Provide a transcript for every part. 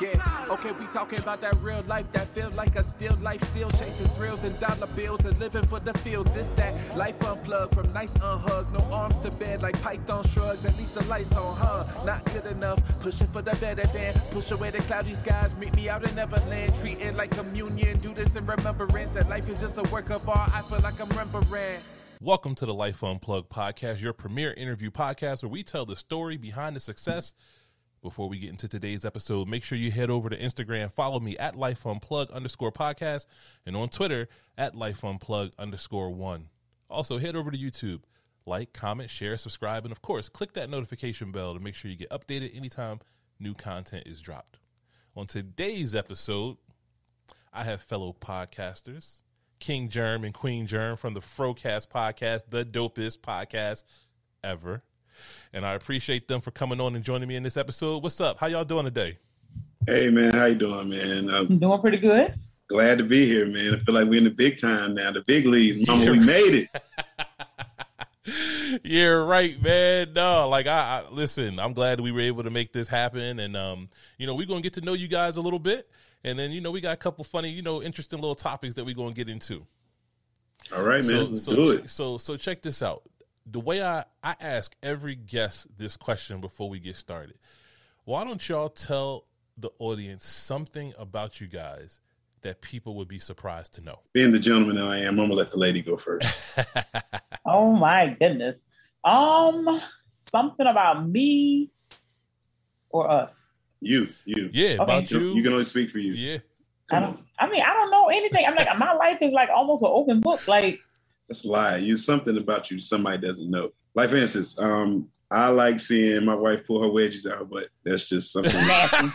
Yeah, okay, we talking about that real life that feels like a still life, still chasing thrills and dollar bills and living for the fields. This that life unplugged from nice unhugged, no arms to bed like python shrugs. At least the lights on, huh? Not good enough. Pushing for the better than push away the cloudy skies. Meet me out in Neverland, treat like communion. Do this in remembrance that life is just a work of art. I feel like I'm remembering. Welcome to the Life Unplugged podcast, your premier interview podcast where we tell the story behind the success. Before we get into today's episode, make sure you head over to Instagram, follow me at Life Unplugged underscore podcast, and on Twitter at Life Unplugged underscore one. Also, head over to YouTube, like, comment, share, subscribe, and of course, click that notification bell to make sure you get updated anytime new content is dropped. On today's episode, I have fellow podcasters, King Germ and Queen Germ from the Frocast podcast, the dopest podcast ever. And I appreciate them for coming on and joining me in this episode. What's up? How y'all doing today? Hey man, how you doing, man? I'm I'm doing pretty good. glad to be here, man. I feel like we're in the big time now, the big leagues. Mama, we made it. You're right, man. No, like I, I listen. I'm glad we were able to make this happen, and um, you know, we're gonna get to know you guys a little bit, and then you know, we got a couple funny, you know, interesting little topics that we're gonna get into. All right, man. so, Let's so, do it. So, so check this out. The way I I ask every guest this question before we get started. Why don't y'all tell the audience something about you guys that people would be surprised to know? Being the gentleman that I am, I'm gonna let the lady go first. Oh my goodness. Um, something about me or us. You, you. Yeah, about You, you. you can only speak for you. yeah. I don't. on. I mean, I don't know anything. I'm like, my life is like almost an open book. Like, That's a lie. You something about you somebody doesn't know. Like for instance, um, I like seeing my wife pull her wedges out, but that's just something nasty,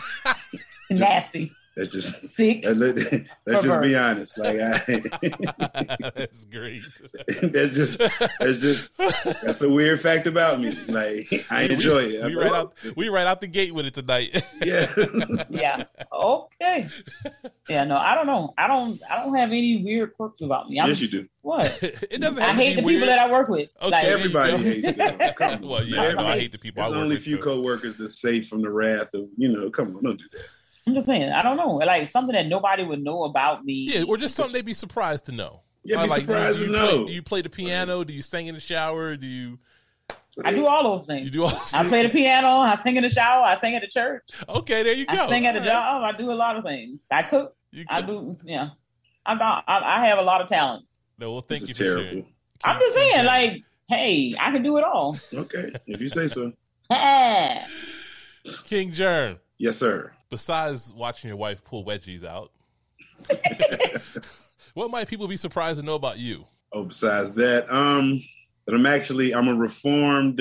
nasty, that's just sick. let, let, let's just be honest. Like I That's great. that's just that's just that's a weird fact about me. Like I enjoy it. We right out. We right out the gate with it tonight. yeah. Yeah. Okay. Yeah. No, I don't know. I don't. I don't have any weird quirks about me. I'm, yes, you do. What? it doesn't I have to hate the weird. people that I work with. Okay, Like, Everybody hates them. Come on. well, yeah, I know I hate the people There's I work only with. few too. co-workers that's safe from the wrath of you know. Come on, don't do that. I'm just saying. I don't know. Like something that nobody would know about me. Yeah, or just something they'd be surprised to know. Yeah, be like, surprised do to you know. Play, do you play the piano? Do you sing in the shower? Do you I do all those things. you do all? I play the piano. I sing in the shower. I sing at the church. Okay, there you go. I sing at the All right. job. I do a lot of things. I cook. You I do. Yeah. I got. I, I have a lot of talents. No, well, thank This you is for terrible. sharing. I'm just saying, King like, hey, I can do it all. Okay, if you say so. King Germ. Yes, sir. Besides watching your wife pull wedgies out, what might people be surprised to know about you? Oh, besides that, um, but I'm actually I'm a reformed.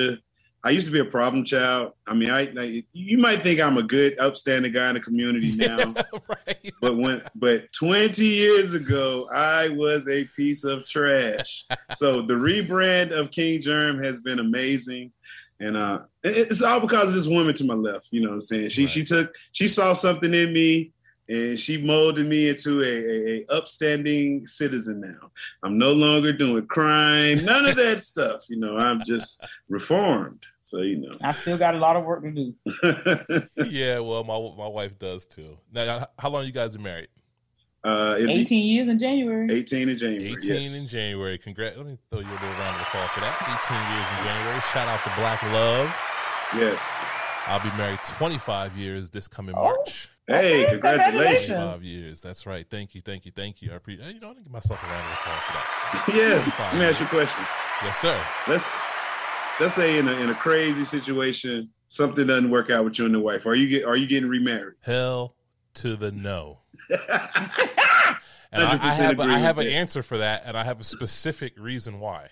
I used to be a problem child. I mean, I, I you might think I'm a good, upstanding guy in the community now, right? but when but 20 years ago, I was a piece of trash. so the rebrand of King Germ has been amazing. And uh it's all because of this woman to my left. You know what I'm saying? She Right. she took she saw something in me and she molded me into a, a, a upstanding citizen now. I'm no longer doing crime, none of that stuff. You know, I'm just reformed. So you know. I still got a lot of work to do. yeah, well, my my wife does too. Now, how long you guys been married? uh it'll be 18 years in January. 18 in January. 18 yes. in January. Congrats. Let me throw you a little round of applause for that. 18 years in January. Shout out to Black Love. Yes. I'll be married 25 years this coming Oh. March. Hey, congratulations. congratulations. 25 years. That's right. Thank you. Thank you. Thank you. I appreciate You know, I give myself a round of applause for that. yes. Let me ask you a question. Yes, sir. Let's let's say in a in a crazy situation, something doesn't work out with you and the wife. Are you get are you getting remarried? Hell to the no. And I, I have, I have an that. answer for that, and I have a specific reason why.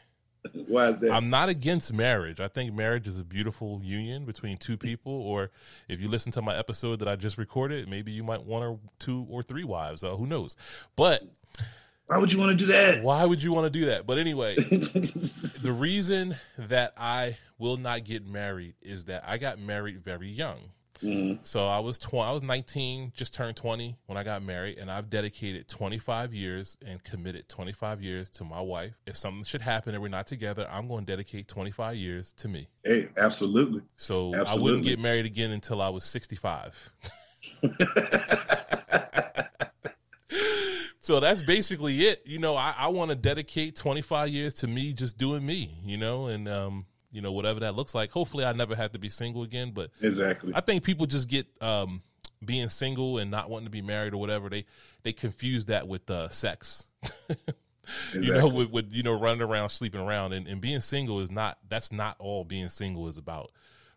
Why is that? I'm not against marriage. I think marriage is a beautiful union between two people. Or if you listen to my episode that I just recorded, maybe you might want or two or three wives. Uh, who knows? But Why would you want to do that? why would you want to do that? But anyway, the reason that I will not get married is that I got married very young. Mhm. So I was tw- I was 19, just turned 20 when I got married, and I've dedicated 25 years and committed 25 years to my wife. If something should happen and we're not together, I'm going to dedicate 25 years to me. Hey, absolutely. So I wouldn't get married again until I was 65. so that's basically it. You know, I, I want to dedicate 25 years to me just doing me, you know, and, um, you know, whatever that looks like. Hopefully, I never have to be single again. But exactly, I think people just get um, being single and not wanting to be married or whatever. They they confuse that with uh, sex. exactly. You know, with, with you know running around, sleeping around, and, and being single is not. That's not all being single is about.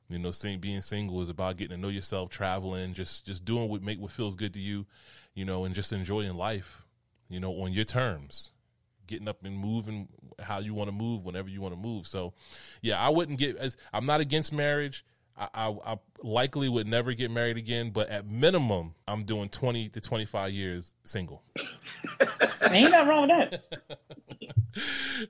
You know, seeing being single is about getting to know yourself, traveling, just just doing what make what feels good to you, you know, and just enjoying life, you know, on your terms getting up and moving how you want to move whenever you want to move. So, yeah, I wouldn't get as I'm not against marriage. I, I, I, likely would never get married again, but at minimum, I'm doing 20 to 25 years single. Ain't nothing wrong with that.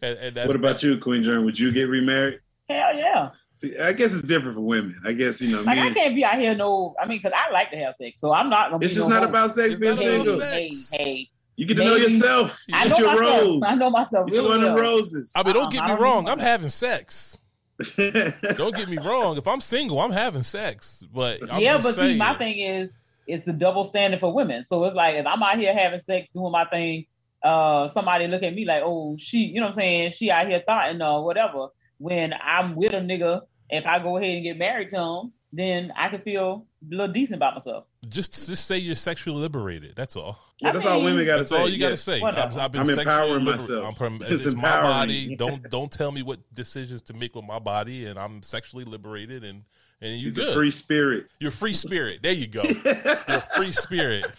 and, and what about you, Queen Germ? Would you get remarried? Hell yeah. See, I guess it's different for women. I guess you know. Like I can't be out here no. I mean, because I like to have sex, so I'm not. Gonna it's just no not about sex. It's being single. Hey, hey, you get to Maybe. know yourself. You I know your myself. rose. I know myself. Each one of roses. I mean, don't get me uh-huh. wrong. I'm having sex. don't get me wrong. If I'm single, I'm having sex. But I'm yeah, but saying. see, my thing is, it's the double standard for women. So it's like if I'm out here having sex, doing my thing, uh, somebody look at me like, oh, she, you know what I'm saying? She out here thoughting or whatever. When I'm with a nigga, if I go ahead and get married to him, then I can feel a little decent about myself. Just just say you're sexually liberated. That's all. Yeah, that's mean, all women got to say. all you got to say. I've, I've, been I'm empowering myself. I'm, it's, it's my body. don't don't tell me what decisions to make with my body, and I'm sexually liberated, and and you good. free spirit. You're free spirit. There you go. you're free spirit.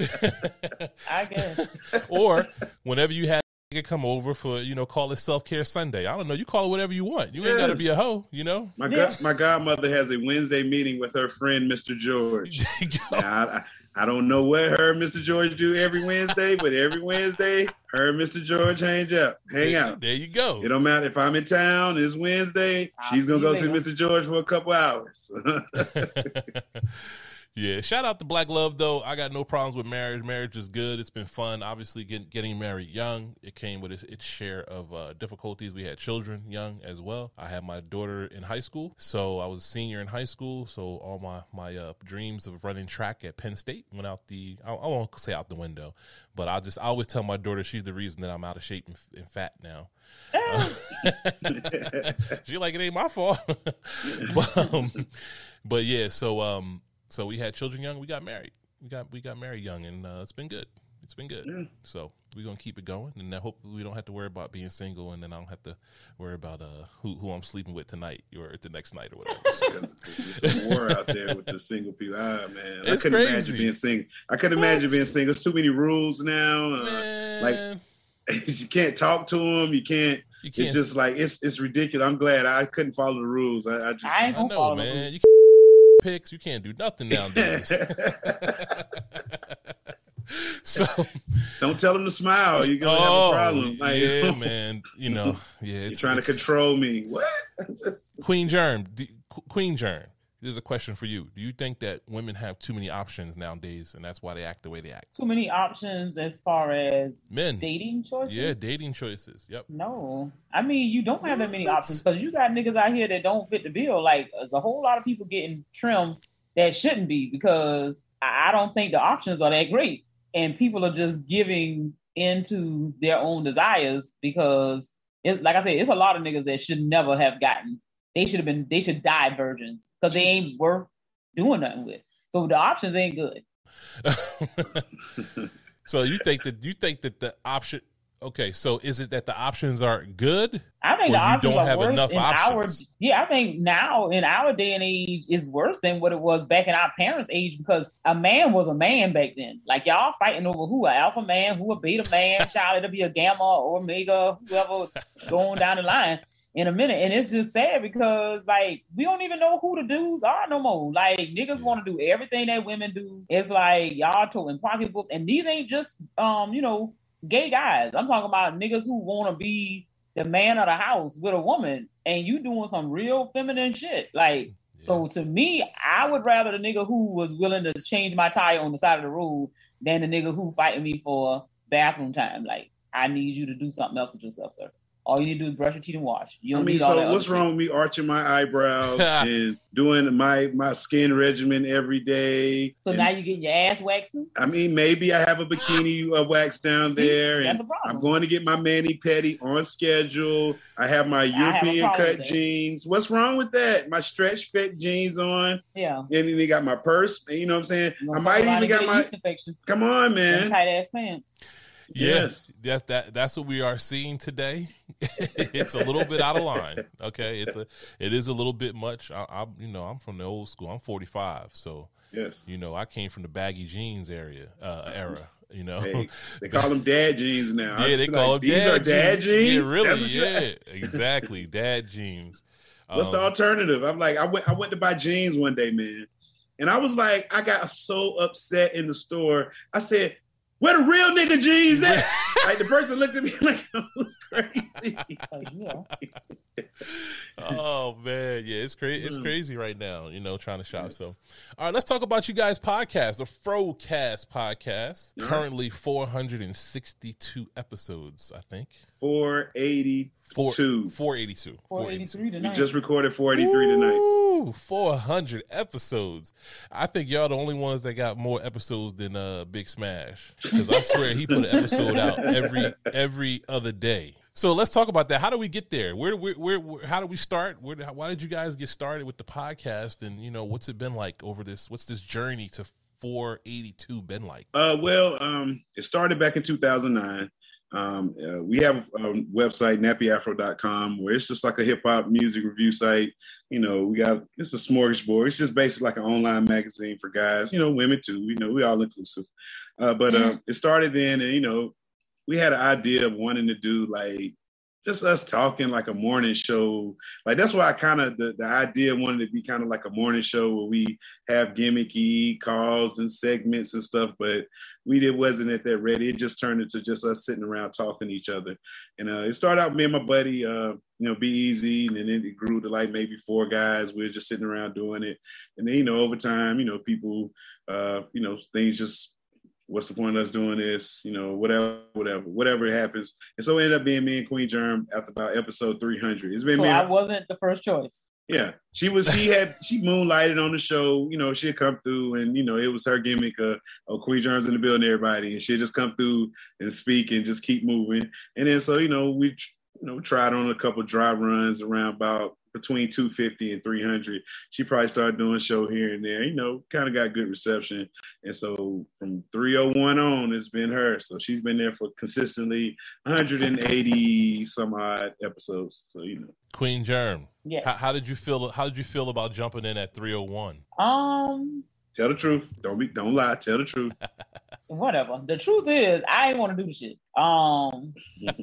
I guess. or whenever you have come over for you know call it self care Sunday. I don't know. You call it whatever you want. You yes. ain't got to be a hoe. You know. My yeah. my godmother has a Wednesday meeting with her friend Mr. George. now, I, I don't know what her and Mr. George do every Wednesday, but every Wednesday, her and Mr. George hang out. Hang there, out. There you go. It don't matter if I'm in town. It's Wednesday. I'll she's gonna go see Mr. George for a couple hours. Yeah, shout out to Black Love though. I got no problems with marriage. Marriage is good. It's been fun. Obviously, get, getting married young, it came with its, its share of uh, difficulties. We had children young as well. I had my daughter in high school, so I was a senior in high school. So all my my uh, dreams of running track at Penn State went out the. I, I, won't say out the window, but I just I always tell my daughter she's the reason that I'm out of shape and, and fat now. Uh, she like it ain't my fault, but, um, but yeah. So um so we had children young. We got married. We got we got married young, and uh, it's been good. It's been good. Yeah. So we're gonna keep it going, and I hope we don't have to worry about being single, and then I don't have to worry about uh, who who I'm sleeping with tonight or the next night or whatever. So. There's some war out there with the single people. Ah man, it's I couldn't crazy. imagine being single. I couldn't what? imagine being single. There's too many rules now. Uh, like you can't talk to them. You can't. You can't. It's just like it's it's ridiculous. I'm glad I couldn't follow the rules. I, I just I, I know, man. You picks. You can't do nothing nowadays. so don't tell them to smile. You're gonna oh, have a oh, problem. Like, yeah, man. You know, yeah. You're trying to control me. What? Queen Germ, Queen Germ. There's a question for you. Do you think that women have too many options nowadays, and that's why they act the way they act? Too many options as far as men dating choices. Yeah, dating choices. Yep. No, I mean you don't have that many options because you got niggas out here that don't fit the bill. Like there's a whole lot of people getting trimmed that shouldn't be because I don't think the options are that great, and people are just giving into their own desires because, it, like I said, it's a lot of niggas that should never have gotten they should have been they should die virgins because they ain't worth doing nothing with. So the options ain't good. so you think that you think that the option okay, so is it that the options are good? I think the options don't have enough in options. Our, yeah, I think now in our day and age is worse than what it was back in our parents' age because a man was a man back then. Like y'all fighting over who a alpha man, who a beta man, child it'll be a gamma or omega, whoever going down the line in a minute. And it's just sad because like we don't even know who the dudes are no more. Like niggas want to do everything that women do. It's like y'all toting pocketbooks, and these ain't just um, you know, gay guys. I'm talking about niggas who want to be the man of the house with a woman, and you doing some real feminine shit. Like, yeah. so to me, I would rather the nigga who was willing to change my tire on the side of the road than the nigga who fighting me for bathroom time. Like, I need you to do something else with yourself, sir. All you need to do is brush your teeth and wash. You don't I mean, so what's wrong with me arching my eyebrows and doing my my skin regimen every day? So and, now you getting your ass waxing? I mean, maybe I have a bikini uh, wax down See, there, and I'm going to get my mani pedi on schedule. I have my European have cut jeans. What's wrong with that? My stretch fit jeans on. Yeah. And then they got my purse. You know what I'm saying? I might even got my. Come on, man. Tight ass pants. Yes, yes, that that's what we are seeing today. it's a little bit out of line. Okay, it's a it is a little bit much. I, I you know I'm from the old school. I'm 45, so yes, you know I came from the baggy jeans area uh, era. You know, hey, they call them dad jeans now. Yeah, they call like, them These dad are dad jeans. jeans? Yeah, really. Yeah, exactly, dad jeans. What's um, the alternative? I'm like, I went I went to buy jeans one day, man. And I was like, I got so upset in the store. I said, where the real nigga jeans at? like the person looked at me like I was crazy. oh man, yeah, it's crazy. It's mm. crazy right now. You know, trying to shop. Yes. So, all right, let's talk about you guys' podcast, the Frocast podcast. Yeah. Currently, four hundred and sixty-two episodes. I think four eighty-two. Four eighty-two. Four eighty-three tonight. We just recorded four eighty-three tonight. 400 episodes. I think y'all the only ones that got more episodes than uh Big Smash because I swear he put an episode out every every other day. So let's talk about that. How do we get there? Where, where, where, where how do we start? Where, why did you guys get started with the podcast? And you know, what's it been like over this? What's this journey to 482 been like? Uh, well, um, it started back in 2009. Um, uh, we have a website, nappyafro.com, where it's just like a hip hop music review site. You know, we got it's a smorgasbord. It's just basically like an online magazine for guys, you know, women too. You know, we all inclusive. Uh, but mm-hmm. uh, it started then, and you know, we had an idea of wanting to do like just us talking like a morning show. Like that's why I kind of the, the idea wanted to be kind of like a morning show where we have gimmicky calls and segments and stuff, but we did wasn't at that ready. It just turned into just us sitting around talking to each other. And uh, it started out me and my buddy, uh, you know, be easy, and then it grew to like maybe four guys. We are just sitting around doing it, and then you know over time, you know, people, uh, you know, things just what's the point of us doing this? You know, whatever, whatever, whatever happens. And so it ended up being me and Queen Germ after about episode 300. It's been so me. I wasn't the first choice. Yeah, she was. She had she moonlighted on the show. You know, she'd come through, and you know, it was her gimmick. Of, oh, Queen Germ's in the building, everybody, and she'd just come through and speak and just keep moving. And then so you know, we you know tried on a couple dry runs around about between 250 and 300. She probably started doing show here and there, you know, kind of got good reception. And so from 301 on, it's been her. So she's been there for consistently 180 some odd episodes. So, you know. Queen Germ. Yeah. How, how, did you feel? How did you feel about jumping in at 301? Um, tell the truth. Don't be, don't lie. Tell the truth. whatever. The truth is, I ain't want to do the shit. Um,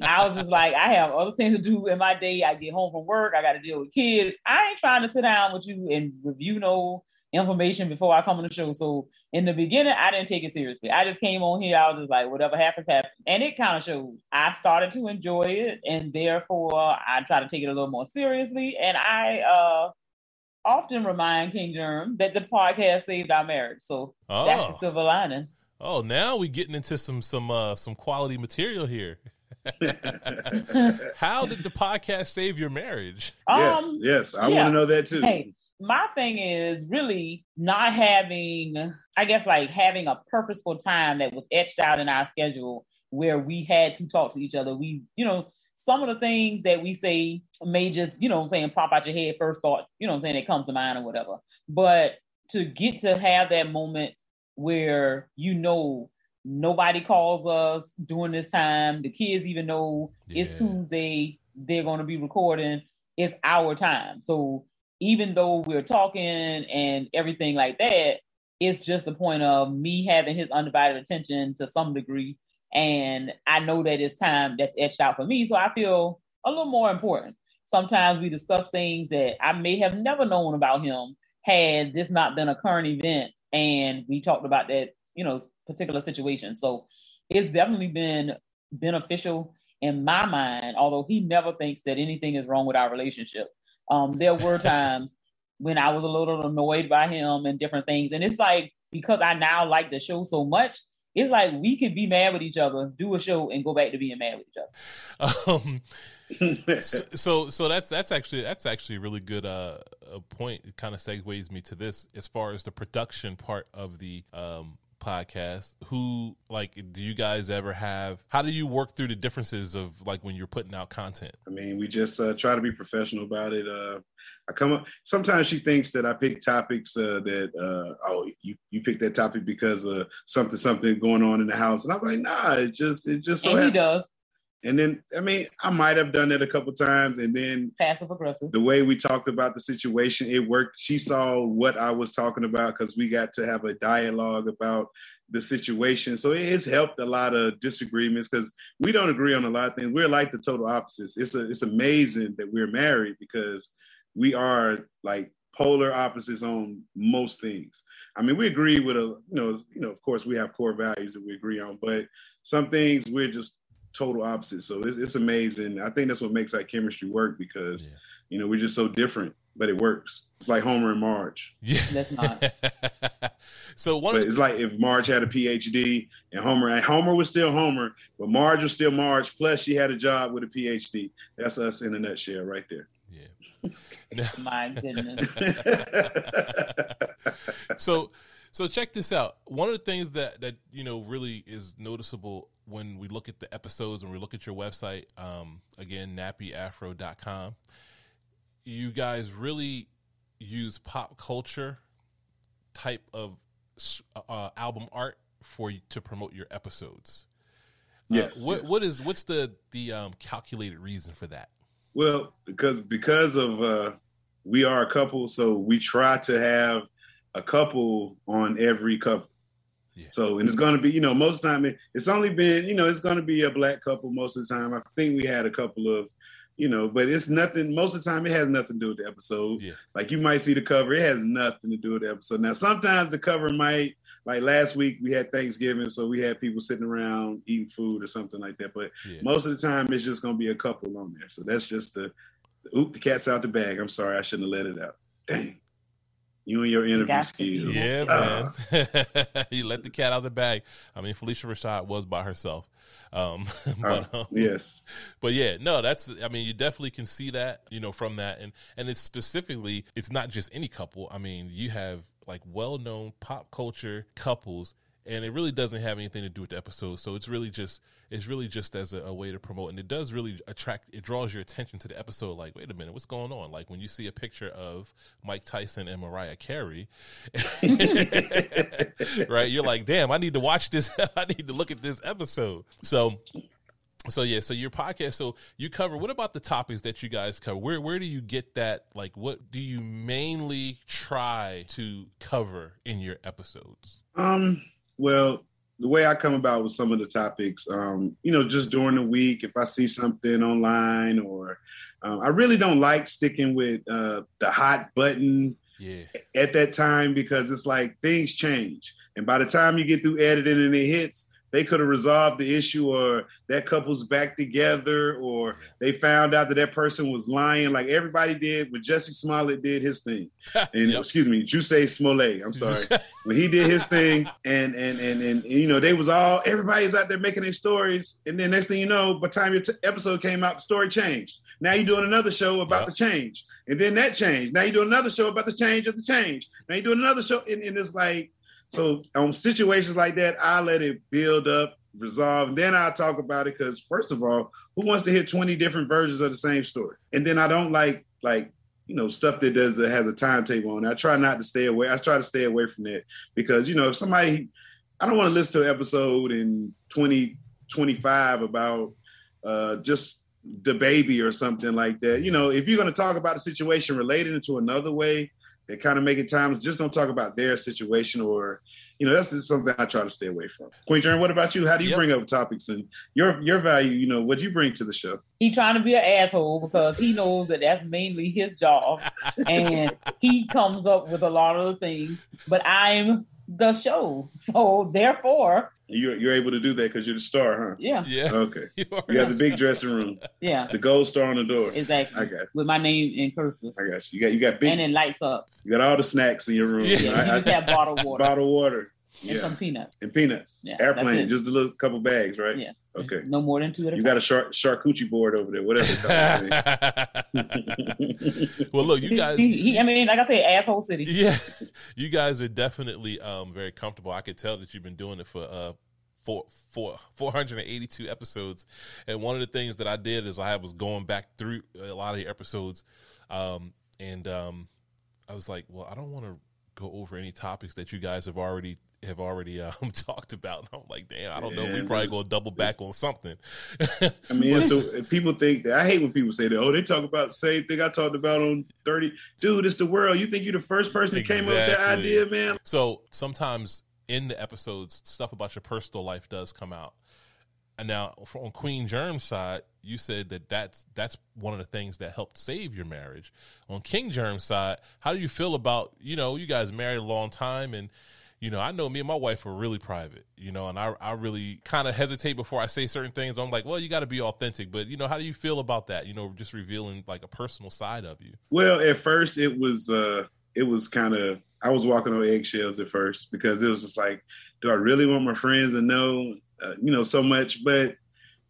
I was just like, I have other things to do in my day. I get home from work. I got to deal with kids. I ain't trying to sit down with you and review no information before I come on the show. So in the beginning, I didn't take it seriously. I just came on here. I was just like, whatever happens, happens. And it kind of showed. I started to enjoy it, and therefore I try to take it a little more seriously. And I uh often remind King Germ that the podcast saved our marriage. So oh. that's the silver lining. Oh, now we getting into some some uh, some quality material here. How did the podcast save your marriage? Yes, um, yes, I yeah. want to know that too. Hey, my thing is really not having, I guess, like having a purposeful time that was etched out in our schedule where we had to talk to each other. We, you know, some of the things that we say may just, you know I'm saying, pop out your head first thought, you know I'm saying, it comes to mind or whatever. But to get to have that moment where you know nobody calls us during this time. The kids even know yeah. it's Tuesday, they're going to be recording. It's our time. So even though we're talking and everything like that, it's just the point of me having his undivided attention to some degree. And I know that it's time that's etched out for me. So I feel a little more important. Sometimes we discuss things that I may have never known about him had this not been a current event and we talked about that, you know, particular situation. So it's definitely been beneficial in my mind, although he never thinks that anything is wrong with our relationship. Um, there were times when I was a little annoyed by him and different things. And it's like, because I now like the show so much, it's like we could be mad with each other, do a show, and go back to being mad with each other. Um, so, so, so that's that's actually that's actually a really good uh a point. It kind of segues me to this as far as the production part of the um podcast who like do you guys ever have how do you work through the differences of like when you're putting out content i mean we just uh, try to be professional about it uh i come up sometimes she thinks that i pick topics uh that uh oh you you picked that topic because of something something going on in the house and i'm like nah it just it just so and he does and then, I mean, I might have done it a couple times, and then passive aggressive. The way we talked about the situation, it worked. She saw what I was talking about because we got to have a dialogue about the situation. So it has helped a lot of disagreements because we don't agree on a lot of things. We're like the total opposites. It's a, it's amazing that we're married because we are like polar opposites on most things. I mean, we agree with a you know you know of course we have core values that we agree on, but some things we're just total opposite. So it's, it's amazing. I think that's what makes that chemistry work because, yeah. you know, we're just so different, but it works. It's like Homer and Marge. Yeah, that's not. so one, but it's like if Marge had a PhD and Homer, and Homer was still Homer, but Marge was still Marge. Plus, she had a job with a PhD. That's us in a nutshell, right there. Yeah. My goodness. so so check this out. One of the things that that you know really is noticeable when we look at the episodes when we look at your website, um, again, nappyafro.com, you guys really use pop culture type of uh, album art for you to promote your episodes. Uh, yes, uh, what yes. what is what's the the um, calculated reason for that? Well, because because of uh, we are a couple, so we try to have a couple on every cover. Yeah. So, and it's going to be, you know, most of the time it, it's only been, you know, it's going to be a black couple most of the time. I think we had a couple of, you know, but it's nothing. Most of the time, it has nothing to do with the episode. Yeah. Like you might see the cover, it has nothing to do with the episode. Now, sometimes the cover might, like last week, we had Thanksgiving, so we had people sitting around eating food or something like that. But yeah. most of the time, it's just going to be a couple on there. So that's just the, oop, the cat's out the bag. I'm sorry, I shouldn't have let it out. Dang. You and your interview skills. Yeah, ah. man. you let the cat out of the bag. I mean, Phylicia Rashad was by herself. Um, but um, yes, but yeah, no, that's. I mean, you definitely can see that, you know, from that, and and it's specifically, it's not just any couple. I mean, you have like well-known pop culture couples and it really doesn't have anything to do with the episode. So it's really just it's really just as a, a, way to promote, and it does really attract. It draws your attention to the episode. Like, wait a minute, what's going on? Like when you see a picture of Mike Tyson and Mariah Carey, right? You're like, damn, I need to watch this. I need to look at this episode. So. So yeah, so your podcast, so you cover. What about the topics that you guys cover? Where where do you get that? Like, what do you mainly try to cover in your episodes? Um, well, the way I come about with some of the topics, um, you know, just during the week, if I see something online or um, I really don't like sticking with uh, the hot button yeah. at that time because it's like things change. And by the time you get through editing and it hits, they could have resolved the issue or that couple's back together or they found out that that person was lying like everybody did when Jussie Smollett did his thing. And yep. excuse me, Jussie Smollett, I'm sorry. when he did his thing and, and and and you know they was all everybody's out there making their stories and then next thing you know by the time your t- episode came out the story changed. Now you're doing another show about yep. the change. And then that changed. Now you're doing another show about the change of the change. Now you're doing another show and, and it's like so on situations like that, I let it build up, resolve, and then I'll talk about it. Because first of all, who wants to hear 20 different versions of the same story? And then I don't like like you know stuff that does that has a timetable on it. I try not to stay away. I try to stay away from that because you know if somebody, I don't want to listen to an episode in 2025 about uh, just the baby or something like that. You know, if you're going to talk about a situation related to another way, they kind of make it times just don't talk about their situation or you know that's just something I try to stay away from. Queen Germ, what about you? How do you yep. bring up topics and your your value? You know, what do you bring to the show? He trying to be an asshole because he knows that that's mainly his job, and he comes up with a lot of the things. But I'm the show, so therefore you're you're able to do that because you're the star, huh? Yeah. Yeah. Okay. You, you have the big dressing room. Yeah. The gold star on the door. Exactly. I got you. With my name in cursive. I got you. You got you got big and it lights up. You got all the snacks in your room. Yeah. You, I, just have bottled water. Bottled water. And some peanuts. And peanuts. Yeah, Airplane, just a little couple bags, right? Yeah. Okay. No more than two at a you time. got a shark charcuterie board over there, whatever. well, look, you guys. He, he, I mean, like I said, asshole city. Yeah, you guys are definitely um, very comfortable. I could tell that you've been doing it for uh, four, four, 482 episodes. And one of the things that I did is I was going back through a lot of the episodes, um, and um, I was like, well, I don't want to go over any topics that you guys have already have already um, talked about. And I'm like, damn, I don't yeah, know. We probably gonna double back on something. I mean, so people think that I hate when people say that. Oh, they talk about the same thing I talked about on thirty. Dude, it's the world. You think you're the first person that came up with that idea, man? So sometimes in the episodes, stuff about your personal life does come out. And now, on Queen Germ's side, you said that that's that's one of the things that helped save your marriage. On King Germ's side, how do you feel about you know you guys married a long time and you know, I know me and my wife are really private, you know, and I, I really kind of hesitate before I say certain things. I'm like, well, you got to be authentic. But, you know, how do you feel about that? You know, just revealing like a personal side of you. Well, at first it was, uh, it was kind of, I was walking on eggshells at first because it was just like, do I really want my friends to know, uh, you know, so much? But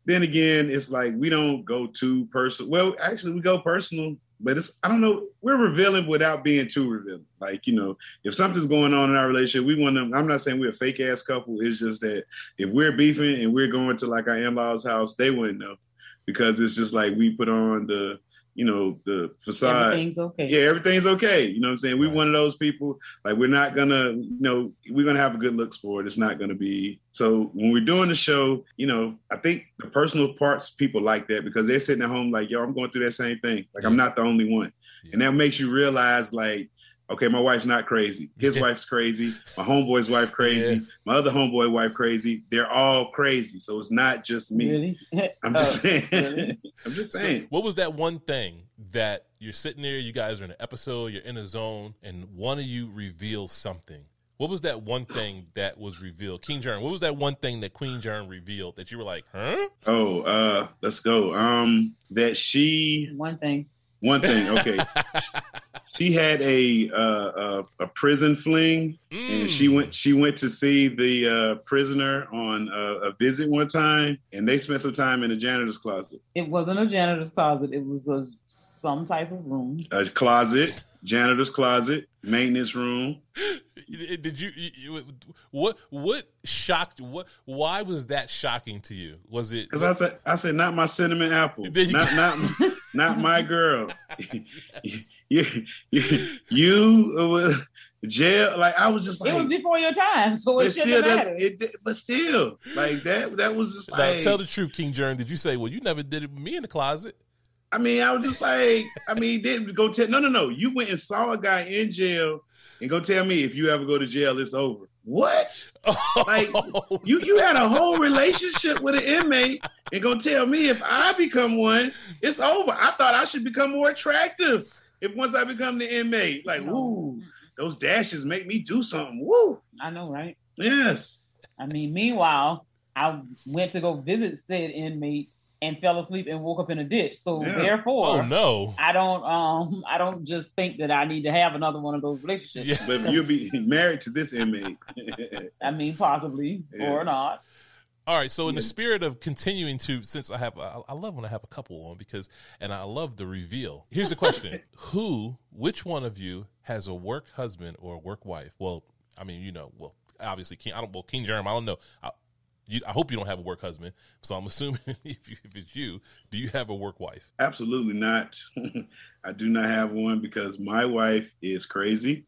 then again, it's like we don't go too personal. Well, actually, we go personal but it's I don't know. We're revealing without being too revealing. Like you know, if something's going on in our relationship, we want to. I'm not saying we're a fake ass couple. It's just that if we're beefing and we're going to like our in laws' house, they wouldn't know because it's just like we put on the you know, the facade. Everything's okay. Yeah, everything's okay. You know what I'm saying? We're right. one of those people, like we're not gonna, you know, we're gonna have a good looks for it. It's not gonna be so when we're doing the show, you know, I think the personal parts people like that because they're sitting at home like, yo, I'm going through that same thing. Like yeah. I'm not the only one. Yeah. And that makes you realize like okay, my wife's not crazy. His wife's crazy. My homeboy's wife crazy. Yeah. My other homeboy wife crazy. They're all crazy. So it's not just me. Really? I'm just oh, saying. Really? I'm just saying. So what was that one thing that you're sitting there, you guys are in an episode, you're in a zone, and one of you reveals something? What was that one thing that was revealed? King Germ, what was that one thing that Queen Germ revealed that you were like, huh? Oh, uh, let's go. Um, that she one thing. One thing, okay. she had a uh, a, a, prison fling, mm. and she went she went to see the uh, prisoner on a, a, visit one time, and they spent some time in a janitor's closet. It wasn't a janitor's closet; it was a some type of room. A closet, janitor's closet, maintenance room. Did you, you, what what shocked what why was that shocking to you? Was it because I said I said not my cinnamon apple, not not not my girl. you, you, you uh, jail. Like I was just like it was before your time, so it, it shouldn't matter. It, but still, like that. That was just like. Now, tell the truth, King Germ. Did you say, "Well, you never did it with me in the closet"? I mean, I was just like, I mean, didn't go tell. No, no, no. You went and saw a guy in jail, and go tell me if you ever go to jail, it's over. What? like oh, you you had a whole relationship with an inmate and gonna tell me if I become one, it's over. I thought I should become more attractive if once I become the inmate. Like, woo, those dashes make me do something. Woo. I know, right? Yes. I mean, meanwhile, I went to go visit said inmate and fell asleep and woke up in a ditch. So yeah. therefore, oh no, I don't um I don't just think that I need to have another one of those relationships. Yeah. But you'll be married to this inmate. I mean, possibly yeah. or not. All right, so in the spirit of continuing to, since I have, I love when I have a couple on because, and I love the reveal. Here's the question: Who, which one of you has a work husband or a work wife? Well, I mean, you know, well, obviously, King. I don't. Well, King Jeremy, I don't know. I, you, I hope you don't have a work husband. So I'm assuming if, you, if it's you, do you have a work wife? Absolutely not. I do not have one because my wife is crazy.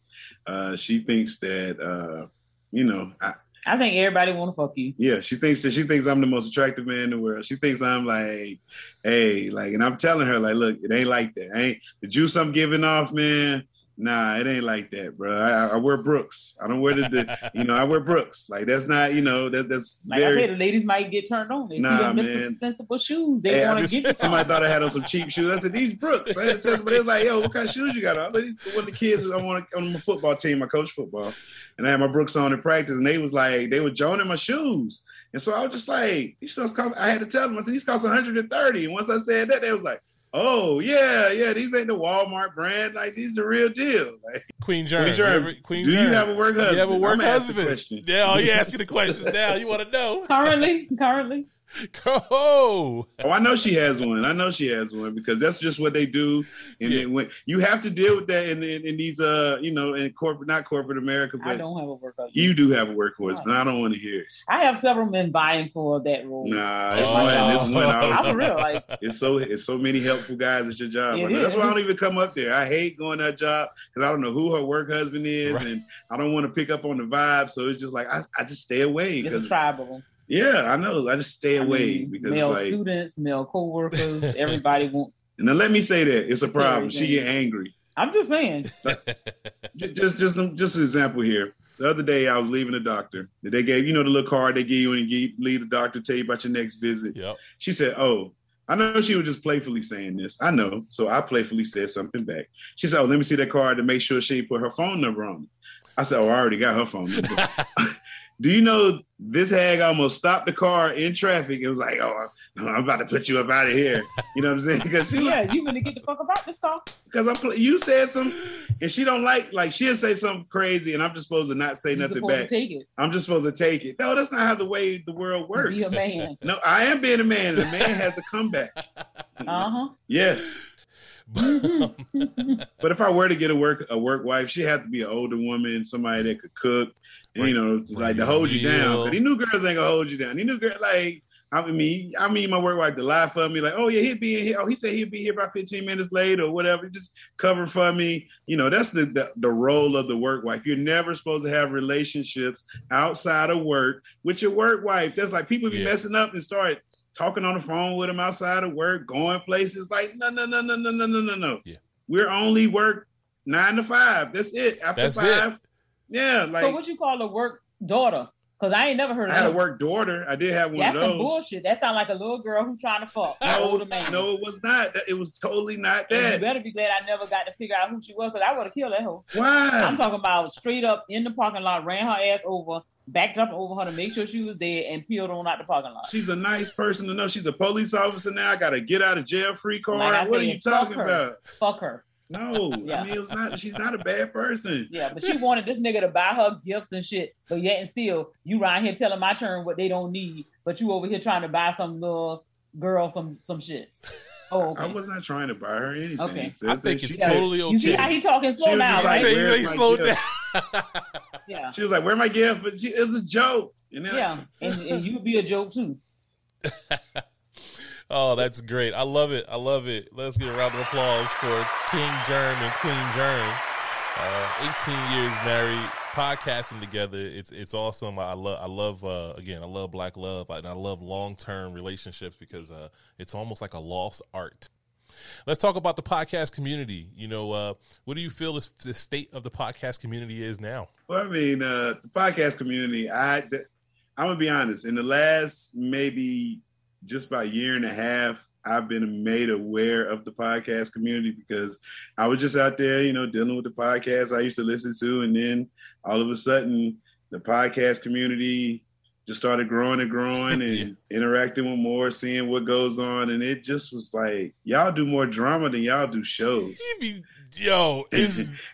Uh, she thinks that uh, you know. I, I think everybody want to fuck you. Yeah, she thinks that she thinks I'm the most attractive man in the world. She thinks I'm like, hey, like, and I'm telling her like, look, it ain't like that. ain't the juice I'm giving off, man. Nah, it ain't like that, bro. I, I wear Brooks. I don't wear the, the, you know, I wear Brooks. Like that's not, you know, that, that's like very... I said, the ladies might get turned on. They nah, see them Mr. Sensible shoes. They hey, want to get somebody thought I had on some cheap shoes. I said these Brooks. I had to tell somebody. was like, yo, what kind of shoes you got on? One of the kids I on on my football team. I coach football, and I had my Brooks on in practice, and they was like, they were joining my shoes, and so I was just like, these stuff cost. I had to tell them. I said these cost 130, and once I said that, they was like oh yeah, yeah, these ain't the Walmart brand. Like these are real deal. Like Queen Germ. Queen Germ. Queen do Germ. you have a work husband? You have a work husband. Yeah, oh, you asking the questions now. You want to know currently? Currently. Oh, oh, I know she has one. I know she has one because that's just what they do. And yeah. when you have to deal with that in, in, in, these, uh, you know, in corporate, not corporate America, but I don't have a work husband. You do have a work husband. I don't want to hear it. I have several men vying for that role. Nah, it's oh. one. This one. I'm real. Like it's so it's so many helpful guys at your job. Right that's why I don't even come up there. I hate going that job because I don't know who her work husband is, right. and I don't want to pick up on the vibe. So it's just like I, I just stay away because tribal. Yeah, I know. I just stay away I mean, because male like, students, male coworkers, everybody wants. And then let me say that it's a problem. She get angry. I'm just saying. just, just, just an example here. The other day, I was leaving the doctor. They gave you know the little card they give you when you leave the doctor, tell you about your next visit. Yep. She said, "Oh, I know she was just playfully saying this. I know. So I playfully said something back. She said, Oh, let me see that card to make sure she put her phone number on. I said, Oh, I already got her phone number. Do you know this hag almost stopped the car in traffic? It was like, oh, I'm about to put you up out of here. You know what I'm saying? Because yeah, you gonna get the fuck about this car? Because I'm you said some, and she don't like like she'll say something crazy, and I'm just supposed to not say You're nothing back. take it. I'm just supposed to take it. No, that's not how the way the world works. Be a man. No, I am being a man. A man has a comeback. Uh huh. Yes. Um, but if I were to get a work a work wife, she had to be an older woman, somebody that could cook, and, you know, like to hold you down. But these new girls ain't gonna hold you down. These new girls like. I mean, I mean, my work wife to lie for me, like, oh yeah, he'll be in here. Oh, he said he'll be here about 15 minutes late or whatever. Just cover for me. You know, that's the, the, the role of the work wife. You're never supposed to have relationships outside of work with your work wife. That's like people be yeah. messing up and start talking on the phone with him outside of work, going places. Like, no, no, no, no, no, no, no, no, no. Yeah. We're only work nine to five. That's it. After That's five. It. Yeah. Like So what you call a work daughter? Because I ain't never heard I had a work daughter. I did have one That's of those. some bullshit. That sounds like a little girl who trying to fuck. No, man. no, it was not. It was totally not that. And you better be glad I never got to figure out who she was because I would have killed that hoe. Why? I'm talking about straight up in the parking lot, ran her ass over, backed up over her to make sure she was dead, and peeled on out the parking lot. She's a nice person to know. She's a police officer now. I got to get out of jail free card. Like what said, are you talking her. about? Fuck her. No, yeah. I mean it was not. She's not a bad person. Yeah, but she wanted this nigga to buy her gifts and shit. But yet and still, you around here telling my turn what they don't need, but you over here trying to buy some little girl some some shit. Oh, okay. I was not trying to buy her anything. Okay, I think it's totally okay. You see how he talking slow now, right? Like, he slowed down. yeah. She was like, "Where my gift?" But she, it was a joke. And yeah, and, and you'd be a joke too. oh, that's great. I love it. I love it. Let's get a round of applause for King Germ and Queen Germ. Uh, 18 years married, podcasting together. It's it's awesome. I love I love uh, again I love black love and I love long term relationships because uh, it's almost like a lost art. Let's talk about the podcast community. You know, uh, what do you feel is the state of the podcast community is now? Well, I mean, uh, the podcast community. I I'm gonna be honest. In the last maybe just about a year and a half, I've been made aware of the podcast community because I was just out there, you know, dealing with the podcast I used to listen to, and then all of a sudden, the podcast community just started growing and growing and yeah. interacting with more, seeing what goes on, and it just was like y'all do more drama than y'all do shows. Yo,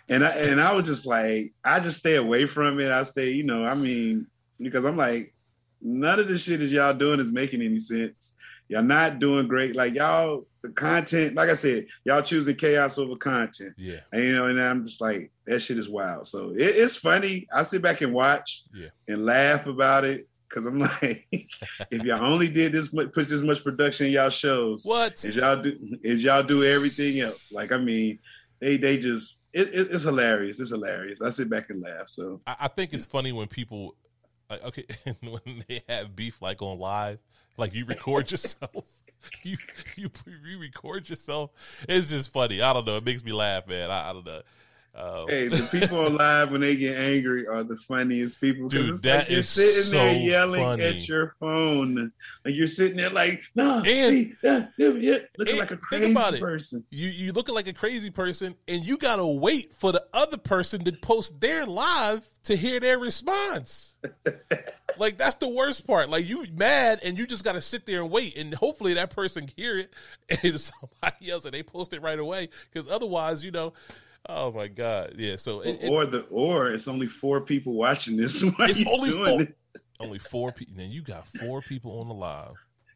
and I and I was just like, I just stay away from it. I stay, you know, I mean, because I'm like, none of the shit that y'all doing is making any sense. Y'all not doing great. Like y'all, the content, like I said, y'all choosing chaos over content. Yeah. And you know, and I'm just like, that shit is wild. So it, it's funny. I sit back and watch yeah. and laugh about it. Cause I'm like, if y'all only did this much, put this much production in y'all shows, what is y'all do? Is y'all do everything else? Like, I mean, they they just it, it, it's hilarious. It's hilarious. I sit back and laugh. So I, I think it's funny when people like, okay, when they have beef like on live, like you record yourself, you you you record yourself. It's just funny. I don't know. It makes me laugh, man. I, I don't know. Um, hey, the people alive when they get angry are the funniest people because it's like you're sitting so there yelling funny. at your phone, like you're sitting there like, no, and, see, yeah, yeah, looking like a crazy person. You you looking like a crazy person, and you gotta wait for the other person to post their live to hear their response. like that's the worst part. Like you mad and you just got to sit there and wait, and hopefully that person hear it and somebody else and they post it right away. Because otherwise, you know, oh my god, yeah. So it, or the or it's only four people watching this. it's only four. It? Only four people. Then you got four people on the live.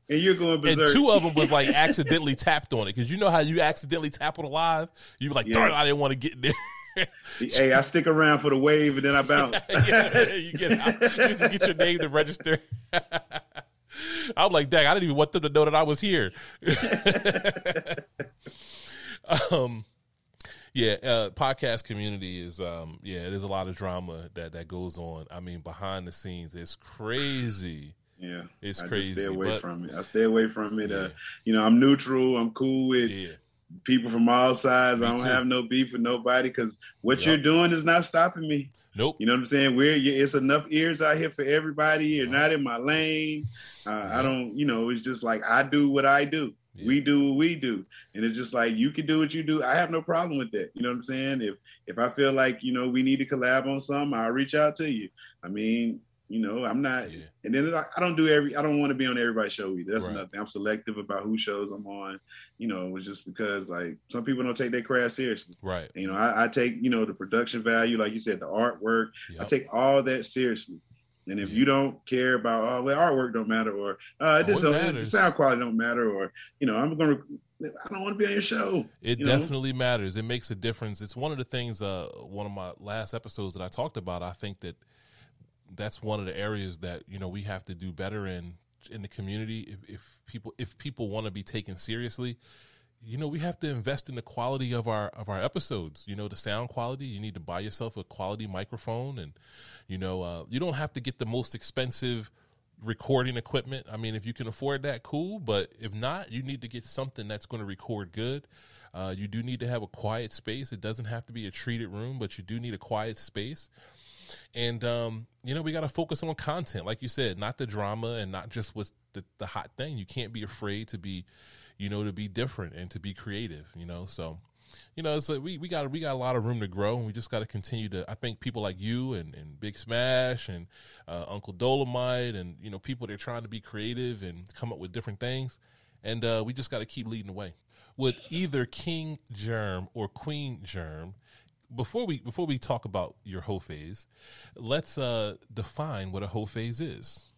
And you're going berserk. And two of them was like accidentally tapped on it because you know how you accidentally tap on a live. You were like, yes. darn, I didn't want to get there hey, I stick around for the wave and then I bounce. yeah, you get out just to get your name to register. I'm like, dang, I didn't even want them to know that I was here. um, yeah, uh, podcast community is um, yeah, there's a lot of drama that that goes on. I mean, behind the scenes, it's crazy. Yeah, it's I crazy. stay away but, from it. I stay away from it. Uh, yeah. Uh, you know, I'm neutral. I'm cool with yeah people from all sides. Me I don't too. have no beef with nobody because what yep. you're doing is not stopping me. Nope. You know what I'm saying? We're it's enough ears out here for everybody. You're not in my lane. Uh, yeah. I don't. You know, it's just like I do what I do. Yeah. We do what we do, and it's just like you can do what you do. I have no problem with that. You know what I'm saying? If if I feel like you know we need to collab on something, I'll reach out to you. I mean, you know, I'm not, yeah. and then I don't do every, I don't want to be on everybody's show either. That's right. another thing. I'm selective about who shows I'm on. You know, it's just because like some people don't take their craft seriously. Right. You know, I, I, take you know the production value, like you said, the artwork. Yep. I take all that seriously. And if yeah. you don't care about oh well artwork don't matter or uh it, oh, the sound quality don't matter or you know I'm gonna I don't want to be on your show. It you definitely know? matters. It makes a difference. It's one of the things. Uh, one of my last episodes that I talked about. I think that that's one of the areas that you know we have to do better in in the community. If, if people if people want to be taken seriously, you know we have to invest in the quality of our of our episodes. You know the sound quality. You need to buy yourself a quality microphone, and you know uh, you don't have to get the most expensive recording equipment. I mean, if you can afford that, cool. But if not, you need to get something that's going to record good. Uh, you do need to have a quiet space. It doesn't have to be a treated room, but you do need a quiet space. And um, you know, we got to focus on content, like you said, not the drama and not just what's the, the hot thing. You can't be afraid to be, you know, to be different and to be creative. You know, so you know, like we, we got we got a lot of room to grow, and we just got to continue to. I think people like you and, and Big Smash and uh, Uncle Dolomite and you know people that are trying to be creative and come up with different things, and uh, we just got to keep leading the way. With either King Germ or Queen Germ, before we before we talk about your whole phase, let's uh, define what a whole phase is.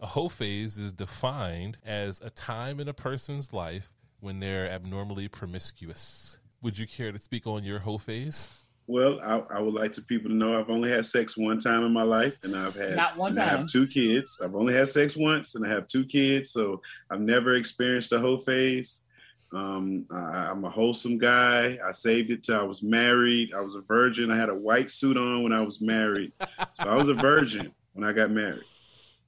A whole phase is defined as a time in a person's life when they're abnormally promiscuous. Would you care to speak on your whole phase? Well, I, I, would like to people to know I've only had sex one time in my life, and I've had not one time. I have two kids. I've only had sex once, and I have two kids, so I've never experienced a whole phase. Um, I, am a wholesome guy. I saved it till I was married. I was a virgin. I had a white suit on when I was married. So I was a virgin when I got married.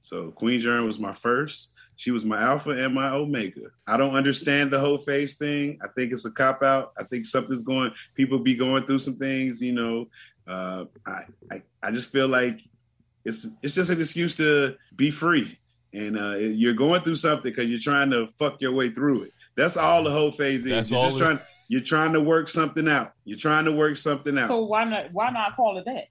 So Queen Germ was my first. She was my alpha and my omega. I don't understand the whole face thing. I think it's a cop out. I think something's going. People be going through some things. You know, uh, I, I I just feel like it's it's just an excuse to be free. And uh, you're going through something because you're trying to fuck your way through it. That's all the whole phase is. That's you're just trying. You're trying to work something out. You're trying to work something out. So why not? Why not call it that?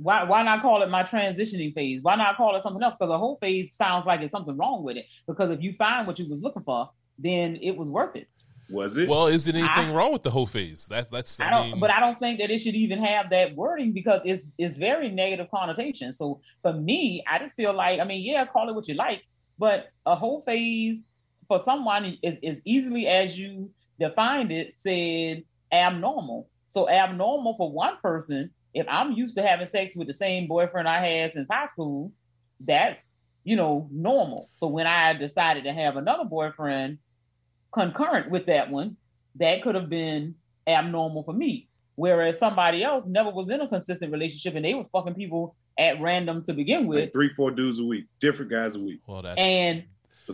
Why why not call it my transitioning phase? Why not call it something else? Because the whole phase sounds like it's something wrong with it. Because if you find what you was looking for, then it was worth it. Was it? Well, is it anything I, wrong with the whole phase? That, that's. I, I don't, mean, but I don't think that it should even have that wording because it's it's very negative connotation. So for me, I just feel like I mean, yeah, call it what you like, but a whole phase for someone is as easily as you defined it said abnormal. So abnormal for one person, if I'm used to having sex with the same boyfriend I had since high school, that's you know normal. So when I decided to have another boyfriend concurrent with that one, that could have been abnormal for me. Whereas somebody else never was in a consistent relationship and they were fucking people at random to begin with. Like three, four dudes a week, different guys a week. Well, that's and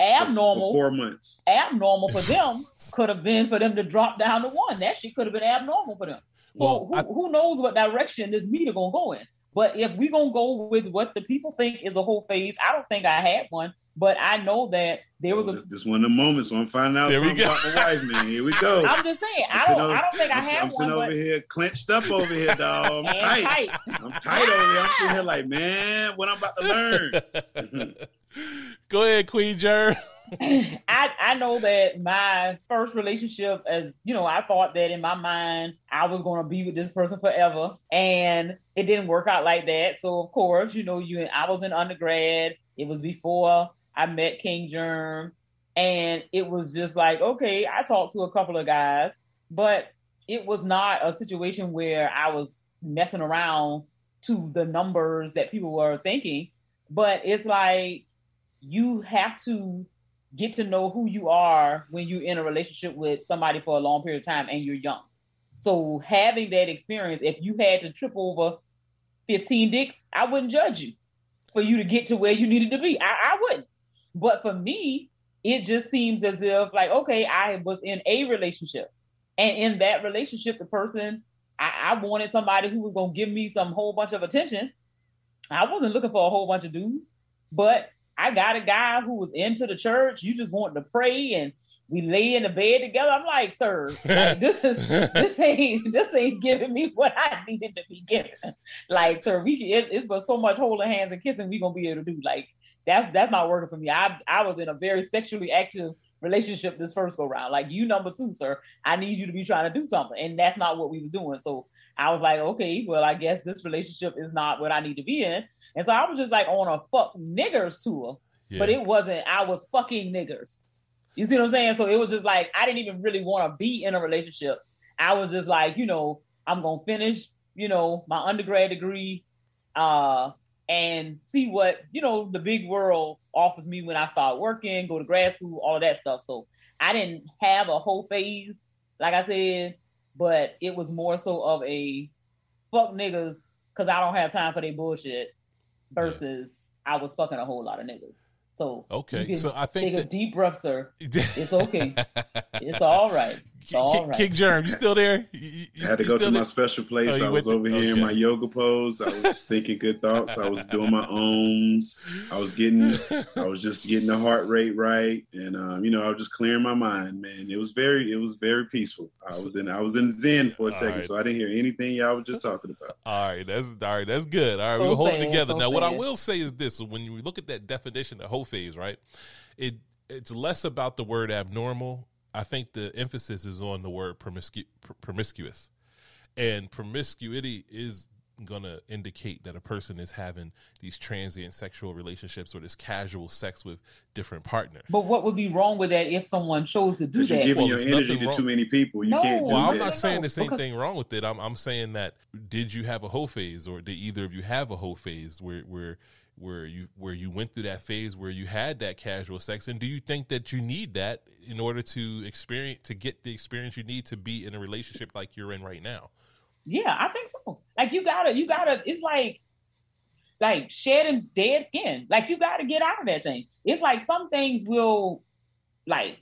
abnormal for four months. Abnormal for them could have been for them to drop down to one. That shit could have been abnormal for them. So well, who, I, who knows what direction this meter gonna go in? But if we gonna go with what the people think is a whole phase, I don't think I had one. But I know that there was a. This one of the moments when I'm finding out there something about my wife, man. Here we go. I'm just saying. I'm I don't. Over, I don't think I have I'm sitting over here clenched up over here, dog. I'm tight. tight. I'm tight over here. I'm sitting here like, man, what I'm about to learn. go ahead, Queen Germ. I I know that my first relationship, as you know, I thought that in my mind I was going to be with this person forever, and it didn't work out like that. So of course, you know, you I was in undergrad. It was before I met King Germ, and it was just like, okay, I talked to a couple of guys, but it was not a situation where I was messing around to the numbers that people were thinking. But it's like you have to get to know who you are when you're in a relationship with somebody for a long period of time and you're young. So having that experience, if you had to trip over 15 dicks, I wouldn't judge you for you to get to where you needed to be. I, I wouldn't. But for me, it just seems as if like, okay, I was in a relationship. And in that relationship, the person I, I wanted somebody who was gonna give me some whole bunch of attention. I wasn't looking for a whole bunch of dudes, but I got a guy who was into the church. You just wanted to pray and we lay in the bed together. I'm like, sir, like, this this ain't this ain't giving me what I needed to be given. Like, sir, we it, it's but so much holding hands and kissing we gonna be able to do. Like, that's that's not working for me. I I was in a very sexually active relationship this first go round. Like you number two, sir. I need you to be trying to do something, and that's not what we was doing. So I was like, okay, well, I guess this relationship is not what I need to be in. And so I was just like on a fuck niggers tour, yeah. but it wasn't. I was fucking niggers. You see what I'm saying? So it was just like I didn't even really want to be in a relationship. I was just like, you know, I'm gonna finish, you know, my undergrad degree, uh, and see what you know the big world offers me when I start working, go to grad school, all of that stuff. So I didn't have a whole phase, like I said, but it was more so of a fuck niggas because I don't have time for their bullshit versus yeah. I was fucking a whole lot of niggas. So okay, so I think take that... a deep breath, sir. It's okay. it's all right. It's all right. King Germ, you still there? You, you, I had to go to there? my special place. Oh, I was over here okay. in my yoga pose. I was thinking good thoughts. I was doing my ohms. I was getting, I was just getting the heart rate right, and um, you know, I was just clearing my mind. Man, it was very, it was very peaceful. I was in, I was in Zen for a all second, right. so I didn't hear anything y'all was just talking about. All right, that's all right. That's good. All right, so we'll hold it together. So now, what I will say is this: when you look at that definition of whole phase, right? It it's less about the word abnormal I think the emphasis is on the word promiscu- promiscuous, and promiscuity is going to indicate that a person is having these transient sexual relationships or this casual sex with different partners. But what would be wrong with that if someone chose to do that? You're giving well, your energy to wrong. too many people. You no, can't. well, I'm that. not saying there's anything wrong with it. I'm, I'm saying that did you have a whole phase, or did either of you have a whole phase where where where you where you went through that phase where you had that casual sex and do you think that you need that in order to experience to get the experience you need to be in a relationship like you're in right now? Yeah i think so. Like you gotta you gotta it's like like shedding dead skin. Like you gotta get out of that thing. It's like some things will like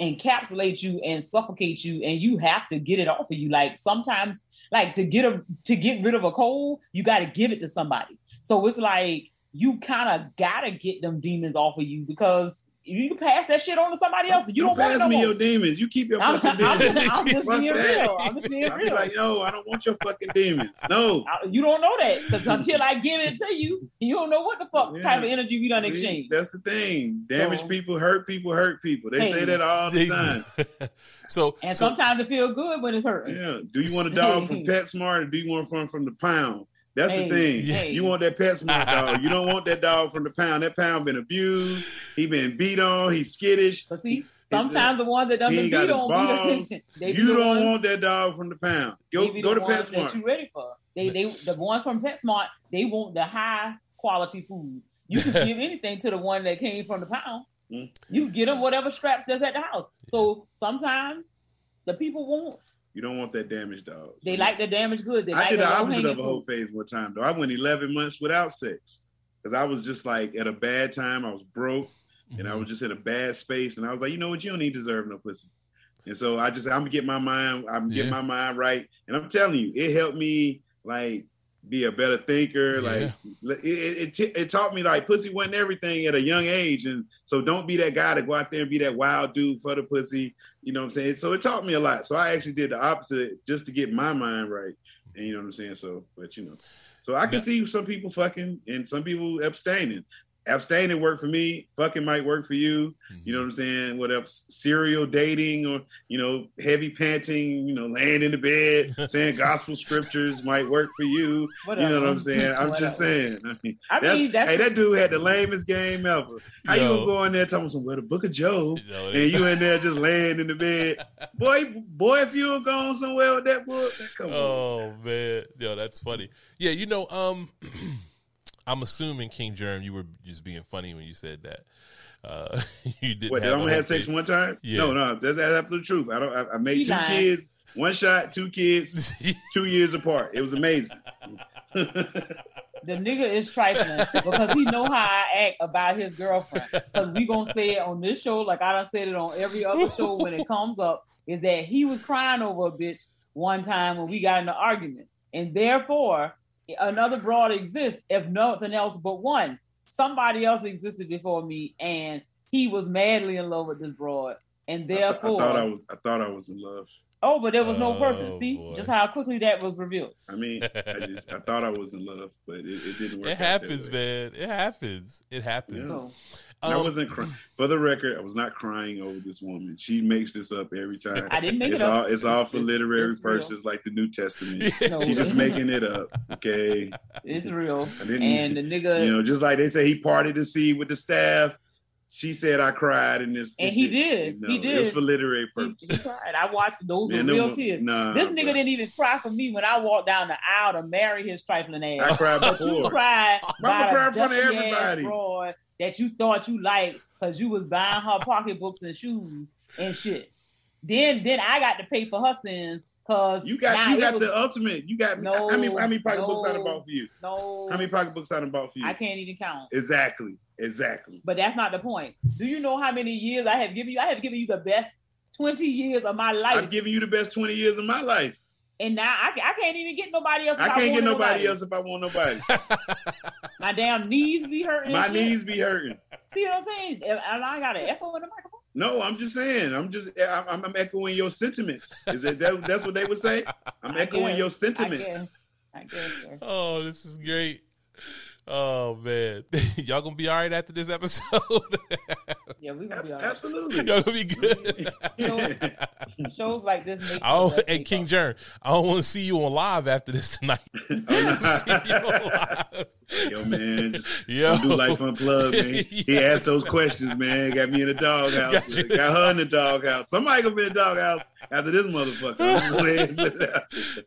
encapsulate you and suffocate you and you have to get it off of you. Like sometimes like to get a to get rid of a cold you got to give it to somebody. So it's like you kind of gotta get them demons off of you because you can pass that shit on to somebody else. You don't, don't pass want me no your demons. You keep your I'm, fucking I'm, demons. I'm, I'm just being real. I'm just being real. like, yo, I don't want your fucking demons. No, I, you don't know that because until I give it to you, you don't know what the fuck yeah. type of energy we done exchange. That's the thing. Damage so, people, hurt people, hurt people. They hey, say that all the time. so and so, sometimes it feel good when it's hurting. Yeah. Do you want a dog from PetSmart or do you want one from the pound? That's hey, the thing. Hey. You want that PetSmart dog. You don't want that dog from the pound. That pound been abused. He been beat on. He's skittish. But see, sometimes the ones that done been beat on, balls. you don't ones, want that dog from the pound. Go go to PetSmart. You ready for? They they the ones from PetSmart. They want the high quality food. You can give anything to the one that came from the pound. Mm. You get them whatever scraps that's at the house. So sometimes the people want you don't want that damaged dog. So they like the damaged good. They I like did the opposite of a whole phase one time though. I went 11 months without sex because I was just like at a bad time. I was broke mm-hmm. and I mm-hmm. was just in a bad space. And I was like, you know what? You don't need to deserve no pussy. And so I just I'm gonna get my mind, I'm yeah. getting my mind right. And I'm telling you, it helped me like be a better thinker. Yeah. Like it, it, it, taught me like pussy wasn't everything at a young age, and so don't be that guy to go out there and be that wild dude for the pussy. You know what I'm saying? So it taught me a lot. So I actually did the opposite just to get my mind right. And you know what I'm saying? So, but you know, so I can yeah. see some people fucking and some people abstaining abstaining work for me. Fucking might work for you. Mm-hmm. You know what I'm saying? What else? Serial dating or you know, heavy panting. You know, laying in the bed saying gospel scriptures might work for you. Whatever. You know what I'm saying? I'm Whatever. just saying. I mean, I that's, mean that's, hey, that dude had the lamest game ever. How Yo. you gonna go in there talking some well the Book of Job Yo, and you in there just laying in the bed? boy, boy, if you don't go on somewhere with that book, come oh, on. Oh man, yo, that's funny. Yeah, you know, um. I'm assuming King Germ, you were just being funny when you said that. Uh, you didn't. What? Did I only have sex one time? Yeah. No, no, that's, that's absolute truth. I don't. I, I made two kids, one shot, two kids, two years apart. It was amazing. the nigga is trifling because he know how I act about his girlfriend. Because we gonna say it on this show, like I done said it on every other show when it comes up, is that he was crying over a bitch one time when we got in an argument, and therefore another broad exists, if nothing else but one. Somebody else existed before me, and he was madly in love with this broad, and therefore, I, th- I thought I was. I thought I was in love. Oh, but there was no oh, person. See, boy. just how quickly that was revealed. I mean, I, just, I thought I was in love, but it, it didn't work. It happens, man. It happens. It happens. Yeah. So, um, I wasn't crying. For the record, I was not crying over this woman. She makes this up every time. I didn't make it's it all, up. It's all for it's, literary it's purposes, like the New Testament. No, She's just making it up. Okay, it's real. And the nigga, you know, just like they say, he parted the sea with the staff. She said I cried in this, and he did. he did. It was for literary purposes. He, cried. I watched those were real tears. Nah, this nigga didn't even cry for me when I walked down the aisle to marry his trifling ass. I cried before. But you cried. Mama cried in front of everybody. That you thought you liked because you was buying her pocketbooks and shoes and shit. Then then I got to pay for her sins because you got you got was, the ultimate. You got no, how many how many pocketbooks no, I done bought for you? No, how many pocketbooks I done bought for you? I can't even count. Exactly, exactly. But that's not the point. Do you know how many years I have given you? I have given you the best twenty years of my life. I've given you the best twenty years of my life. And now I, I can't even get nobody else. I can't I get nobody, nobody, else if I want nobody. my damn knees be hurting. My knees be hurting. See what I'm saying? And I got an echo in the microphone. No, I'm just saying. I'm just. I'm, I'm echoing your sentiments. Is it that, that's what they would say? I'm echoing guess, your sentiments. I guess. I guess. Oh, this is great. Oh man, y'all gonna be all right after this episode? yeah, we gonna be all right. Absolutely, y'all gonna be good. shows, shows like this make. I don't, hey, King Germ, I don't want to see you on live after this tonight. oh, Yo, man, just Yo. do life unplugged, man. yes. He asked those questions, man. Got me in the doghouse. Got, got her in the doghouse. Somebody gonna be in the doghouse after this motherfucker.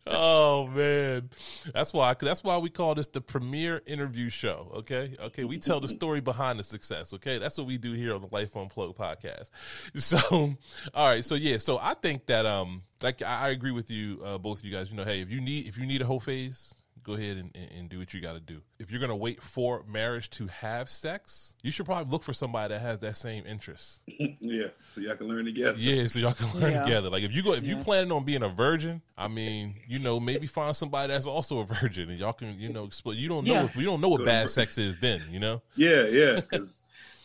oh man, that's why. That's why we call this the premier interview show. Okay, okay. We tell the story behind the success. Okay, that's what we do here on the Life Unplugged podcast. So, all right. So yeah. So I think that um, like I, I agree with you, uh, both of you guys. You know, hey, if you need if you need a whole phase go ahead and, and, do what you got to do. If you're going to wait for marriage to have sex, you should probably look for somebody that has that same interest. yeah, so y'all can learn together. Yeah, so y'all can learn yeah. together. Like if you go, if yeah. you planning on being a virgin, I mean, you know, maybe find somebody that's also a virgin, and y'all can, you know, explore. You don't know yeah. if you don't know what bad sex is, then you know. Yeah, yeah,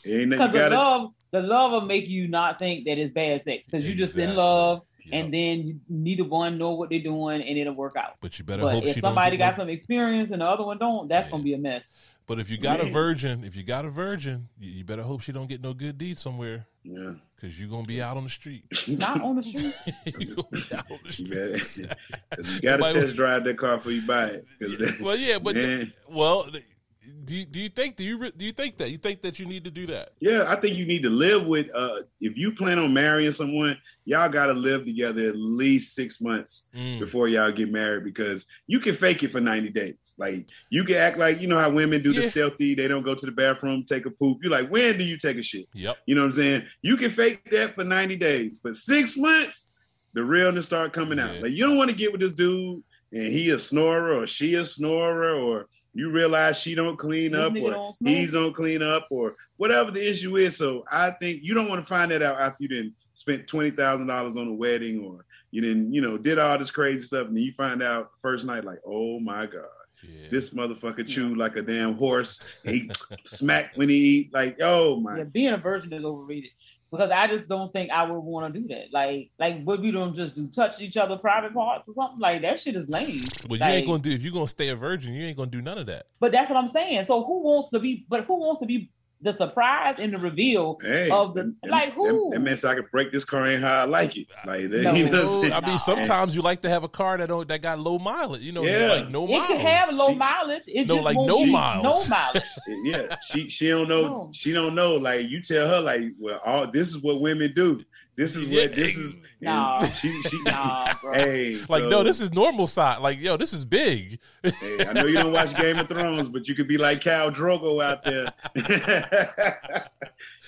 because because the love, the love will make you not think that it's bad sex because exactly. you just in love and then you neither one know what they're doing, and it'll work out. But you better but hope if somebody got some experience and the other one don't, that's yeah. gonna be a mess. But if you got a virgin, if you got a virgin, you, better hope she don't get no good deed somewhere. Yeah. Cause you're gonna be out on the street. Not on the street. you gonna be out on the street. you gotta test drive that car before you buy it. well, yeah, but the, well, do you, do you think do you do you think that you think that you need to do that? Yeah, I think you need to live with. Uh, if you plan on marrying someone, y'all got to live together at least six months mm. before y'all get married because you can fake it for ninety days. Like you can act like you know how women do yeah. the stealthy. They don't go to the bathroom, take a poop. You're like, when do you take a shit? Yep. You know what I'm saying? You can fake that for ninety days, but six months, the realness start coming yeah. out. Like you don't want to get with this dude and he a snorer or she a snorer or you realize she don't clean up or don't he's don't clean up or whatever the issue is. So I think you don't want to find that out after you didn't spent twenty thousand dollars on a wedding, or you didn't, you know, did all this crazy stuff, and you find out first night, like, oh my god, yeah. this motherfucker chewed like a damn horse. He smacked when he eat, like, oh my. Yeah, being a virgin is overrated because I just don't think I would want to do that. Like, like what we don't just do touch each other private parts or something like that. Shit is lame. Well, like, you ain't gonna do if you're gonna stay a virgin. You ain't gonna do none of that. But that's what I'm saying. So who wants to be? But who wants to be the surprise and the reveal hey, of the and, like who that, that means I can break this car ain't how I like it. Like no, no, I mean, sometimes you like to have a car that don't that got low mileage. You know, yeah. like no miles. It can have low she, mileage. It no, like no miles. No mileage. yeah, she she don't know. No. She don't know. Like you tell her, like, well, all this is what women do. This is what this is. Nah, she, she, nah, bro. Hey, like so, no, this is normal size. Like yo, this is big. hey, I know you don't watch Game of Thrones, but you could be like Khal Drogo out there.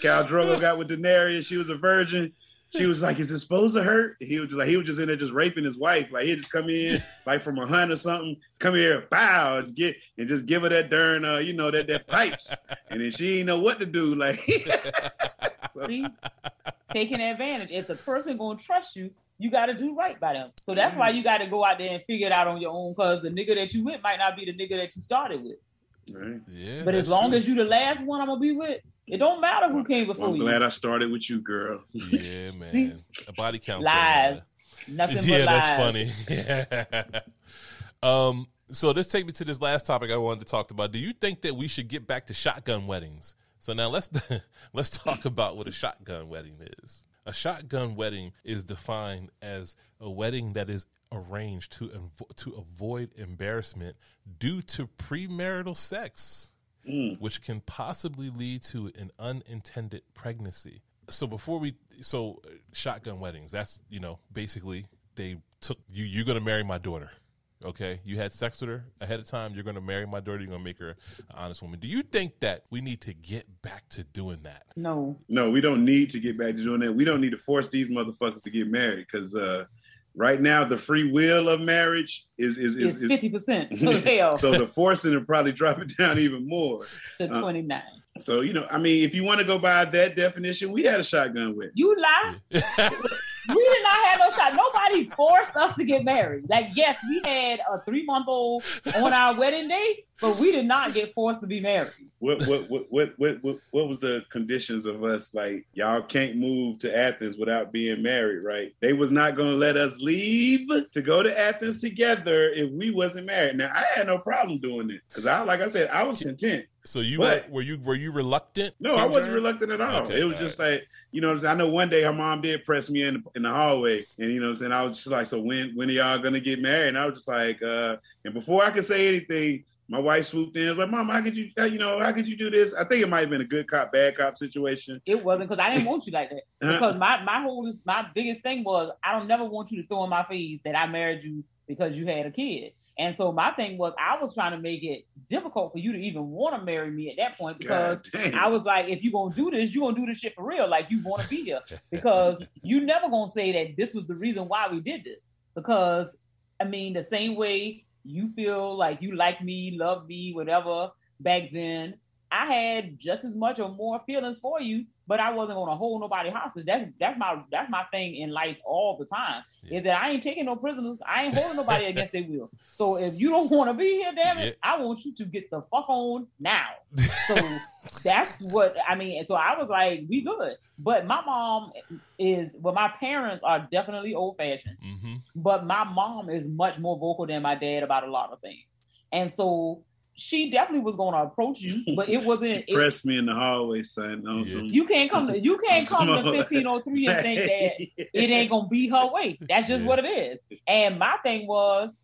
Khal Drogo got with Daenerys. She was a virgin. She was like, "Is it supposed to hurt?" He was just like, he was just in there just raping his wife. Like he'd just come in like from a hunt or something, come here, bow, and get and just give her that darn, uh, you know, that that pipes, and then she ain't know what to do. Like, so. see, taking advantage. If the person gonna trust you, you got to do right by them. So that's why you got to go out there and figure it out on your own. Because the nigga that you with might not be the nigga that you started with. Right. Yeah. But as long true. as you the last one I'm gonna be with, it don't matter who came before well, I'm you. glad I started with you, girl. Yeah, man. A body count. Lies. Nothing yeah, but that's funny. Yeah. um. So let's take me to this last topic I wanted to talk about. Do you think that we should get back to shotgun weddings? So now let's let's talk about what a shotgun wedding is. A shotgun wedding is defined as a wedding that is arranged to to avoid embarrassment due to premarital sex, mm. which can possibly lead to an unintended pregnancy. So before we so uh, shotgun weddings, that's you know basically they took you you're going to marry my daughter okay? You had sex with her ahead of time you're going to marry my daughter you're going to make her an honest woman. Do you think that we need to get back to doing that? No. No we don't need to get back to doing that. We don't need to force these motherfuckers to get married because uh right now the free will of marriage is is is fifty percent. So hell. so the forcing will probably drop it down even more to uh, twenty nine. so you know, I mean, if you want to go by that definition, we had a shotgun with you lie. we did not have no shot. Nobody forced us to get married. Like, yes, we had a three month old on our wedding day, but we did not get forced to be married. What what what what what what, what was the conditions of us like y'all can't move to Athens without being married, right? They was not gonna let us leave to go to Athens together if we wasn't married. Now I had no problem doing it because I like I said I was content. So you but, were, were you were you reluctant? No, I wasn't reluctant at all. Okay, it was just right. like you know, what I'm saying? I know one day her mom did press me in the, in the hallway, and you know, what I'm saying I was just like, so when when are y'all gonna get married? And I was just like, uh, and before I could say anything, my wife swooped in. I was like, Mom, how could you, you know, how could you do this? I think it might have been a good cop, bad cop situation. It wasn't because I didn't want you like that. Uh-huh. Because my my whole my biggest thing was I don't never want you to throw in my face that I married you because you had a kid. And so my thing was I was trying to make it difficult for you to even want to marry me at that point because I was like, if you're gonna do this, you're gonna do this shit for real. Like you want to be here. Because you never gonna say that this was the reason why we did this. Because I mean, the same way you feel like you like me, love me, whatever back then, I had just as much or more feelings for you, but I wasn't gonna hold nobody hostage. That's that's my that's my thing in life all the time. Yeah. Is that I ain't taking no prisoners. I ain't holding nobody against their will. So if you don't want to be here, damn it, yeah. I want you to get the fuck on now. So that's what I mean. So I was like, we good. But my mom is well, my parents are definitely old fashioned. Mm-hmm. But my mom is much more vocal than my dad about a lot of things. And so she definitely was going to approach you, but it wasn't. She pressed it, me in the hallway, son. On yeah. some, you can't come to you can't come to fifteen oh three and think that it ain't gonna be her way. That's just yeah. what it is. And my thing was,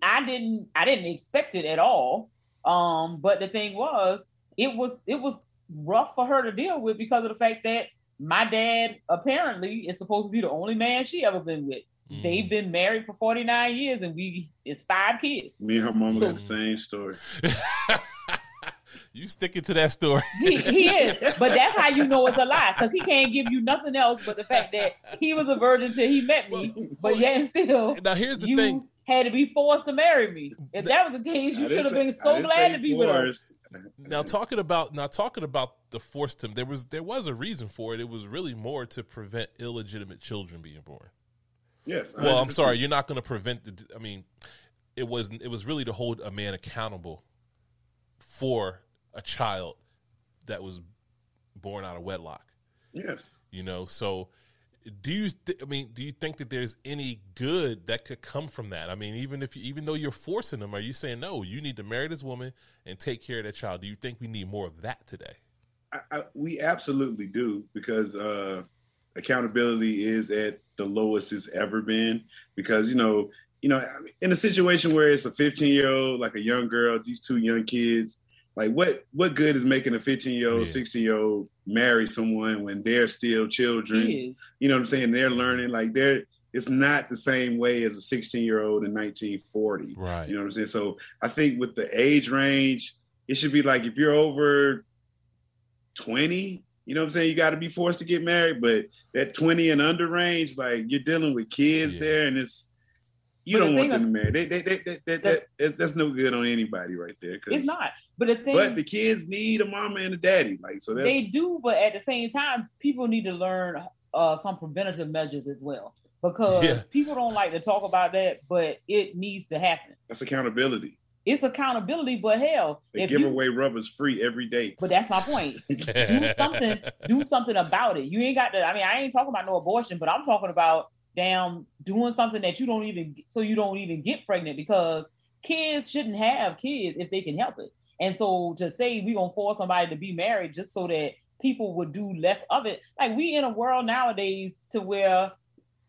I didn't I didn't expect it at all. Um, but the thing was, it was it was rough for her to deal with because of the fact that my dad apparently is supposed to be the only man she ever been with. Mm. They've been married for 49 years and we it's five kids. Me and her mama so, got the same story. you sticking to that story. he, he is. But that's how you know it's a lie, because he can't give you nothing else but the fact that he was a virgin till he met me. But yet still now here's the thing had to be forced to marry me. If that was the case, you should have been so glad to be forced. with us. now talking about now talking about the forced him, there was there was a reason for it. It was really more to prevent illegitimate children being born. Yes. Well, I'm sorry, you're not going to prevent the. I mean, it was it was really to hold a man accountable for a child that was born out of wedlock. Yes. You know, so do you th- I mean, do you think that there's any good that could come from that? I mean, even if you, even though you're forcing them, are you saying no, you need to marry this woman and take care of that child? Do you think we need more of that today? I, I, we absolutely do because uh, accountability is at the lowest it's ever been. Because you know, you know, in a situation where it's a 15 year old, like a young girl, these two young kids, like what what good is making a 15 year old 16 year old marry someone when they're still children? You know what i'm saying? They're learning like they're it's not the same way as a 16 year old in 1940 right. You know what i'm saying? So i think with the age range it should be like if you're over 20 you know what i'm saying you got to be forced to get married but that 20 and under range like you're dealing with kids yeah. there and it's you but don't want them to marry. They, they, they, they, that, that, that's no good on anybody right there. It's not. But the thing, but the kids need a mama and a daddy. Like so, they do. But at the same time, people need to learn uh, some preventative measures as well because yeah. people don't like to talk about that, but it needs to happen. That's accountability. It's accountability, but hell, they give you, away rubbers free every day. But that's my point. do something. Do something about it. You ain't got to. I mean, I ain't talking about no abortion, but I'm talking about damn doing something that you don't even so you don't even get pregnant because kids shouldn't have kids if they can help it. And so to say we gonna force somebody to be married just so that people would do less of it, like we in a world nowadays to where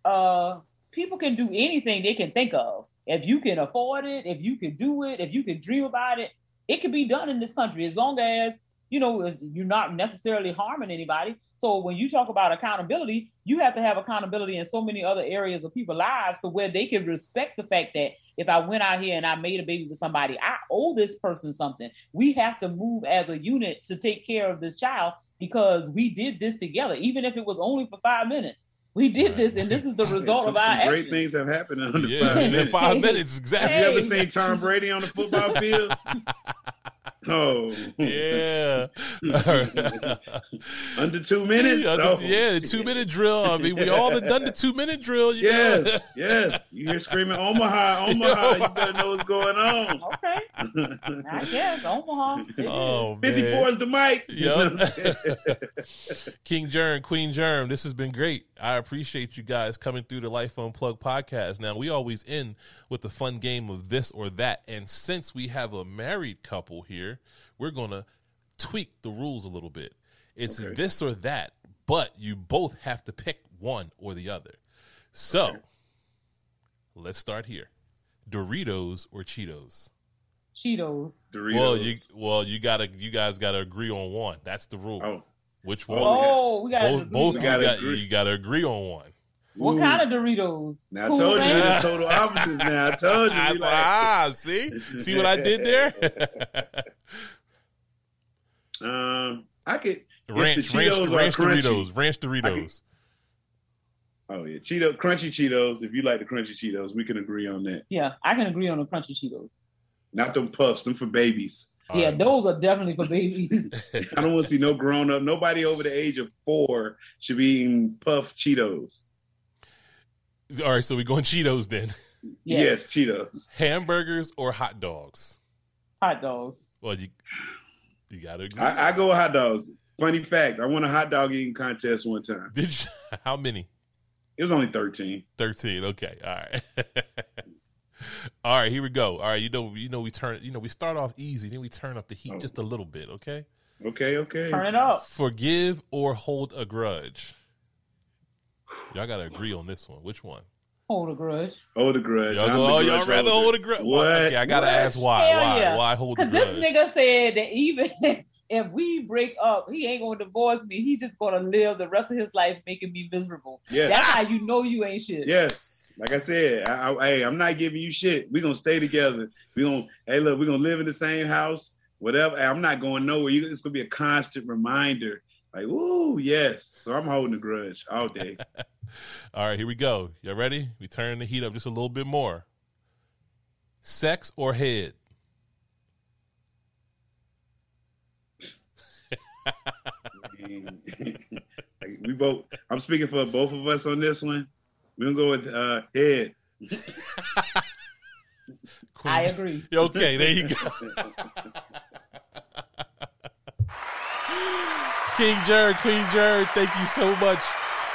uh people can do anything they can think of. If you can afford it, if you can do it, if you can dream about it, it can be done in this country as long as you know you're not necessarily harming anybody so when you talk about accountability, you have to have accountability in so many other areas of people's lives so where they can respect the fact that if I went out here and I made a baby with somebody, I owe this person something. We have to move as a unit to take care of this child because we did this together, even if it was only for five minutes. We did right. this, and this is the result some, of our some great actions. things have happened in under yeah, five minutes. Five minutes, exactly. Hey. You ever seen Tom Brady on the football field? Oh yeah, under two minutes. Yeah, oh. yeah, two minute drill. I mean, we all have done the two minute drill. yes, know? yes. You hear screaming Omaha, Omaha. You better know what's going on. Okay, I guess Omaha. Oh, fifty four is the mic. Yep. King Germ, Queen Germ. This has been great. I appreciate you guys coming through the Life Unplugged podcast. Now we always end with the fun game of this or that, and since we have a married couple here we're going to tweak the rules a little bit. It's okay. this or that, but you both have to pick one or the other. So okay. let's start here Doritos or Cheetos? Cheetos. Doritos. Well, you well you gotta you guys gotta agree on one. That's the rule. Oh. Which one? Oh, we gotta both, both gotta you, got, you gotta agree on one. What Ooh. kind of Doritos? Now I told you the total opposites. Now I told you. Like, ah, see, see what I did there. um, I could ranch, ranch, ranch crunchy, Doritos, ranch Doritos. oh yeah, Cheeto, crunchy Cheetos. If you like the crunchy Cheetos, we can agree on that. Yeah, I can agree on the crunchy Cheetos. Not them puffs, them for babies. Yeah, right. those are definitely for babies. I don't want to see no grown up. Nobody over the age of four should be eating puff Cheetos. All right, so we going Cheetos then. Yes. yes, Cheetos. Hamburgers or hot dogs? Hot dogs. Well, you you gotta agree. I, I go with hot dogs. Funny fact, I won a hot dog eating contest one time. Did you? How many? It was only thirteen. Thirteen. Okay. All right. All right. Here we go. All right. You know. You know. We turn. You know. We start off easy, then we turn up the heat oh. just a little bit. Okay. Okay. Okay. Turn it up. Forgive or hold a grudge. Y'all gotta agree on this one. Which one? Hold a grudge. Hold a grudge. Y'all, go, oh, y'all rather hold a grudge. What? Okay, I gotta what? ask why. Hell why? Yeah. Why hold a grudge? Because this nigga said that even if we break up, he ain't gonna divorce me. He just gonna live the rest of his life making me miserable. Yeah. That's how you know you ain't shit. Yes. Like I said, I, I, hey, I'm not giving you shit. We gonna stay together. We gonna, hey, look, we gonna live in the same house. Whatever. I'm not going nowhere. You, it's gonna be a constant reminder. Like, ooh, yes. So I'm holding a grudge all day. All right, here we go. Y'all ready? We turn the heat up just a little bit more. Sex or head? we both. I'm speaking for both of us on this one. We're gonna go with uh, head. I agree. Okay, there you go. King Germ, Queen Germ, thank you so much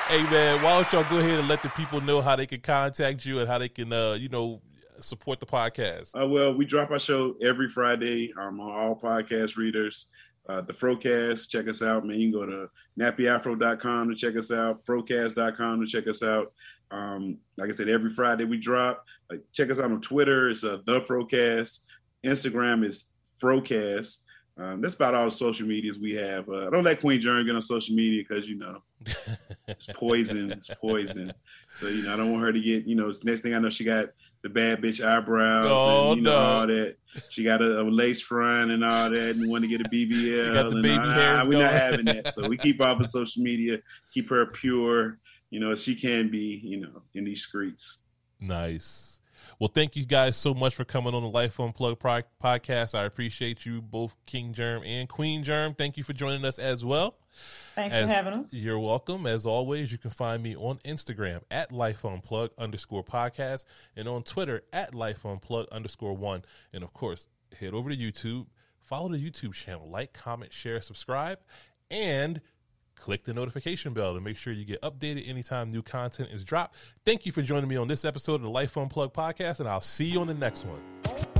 Hey man, why don't y'all go ahead and let the people know how they can contact you and how they can, uh, you know, support the podcast? Uh, well, we drop our show every Friday um, on all podcast readers. Uh, the Frocast, check us out, man. You can go to nappyafro.com to check us out, frocast.com to check us out. Um, like I said, every Friday we drop. Like, check us out on Twitter. It's uh, the Frocast. Instagram is Frocast. Um, that's about all the social medias we have. Uh, don't let Queen Germ get on social media because you know it's poison. It's poison. So you know I don't want her to get. You know, next thing I know, she got the bad bitch eyebrows oh, and you know all that. She got a, a, lace front and all that, and want to get a BBL. got the baby all, hairs. We're not having that. So we keep off of social media, keep her pure. You know, she can be. You know, in these streets. Nice. Well, thank you guys so much for coming on the Life Unplugged podcast. I appreciate you both, King Germ and Queen Germ. Thank you for joining us as well. Thanks as, for having us. You're welcome. As always, you can find me on Instagram at Life Unplugged underscore podcast and on Twitter at Life Unplugged underscore one. And of course, head over to YouTube, follow the YouTube channel, like, comment, share, subscribe, and click the notification bell to make sure you get updated anytime new content is dropped. Thank you for joining me on this episode of the Life Unplugged podcast, and I'll see you on the next one.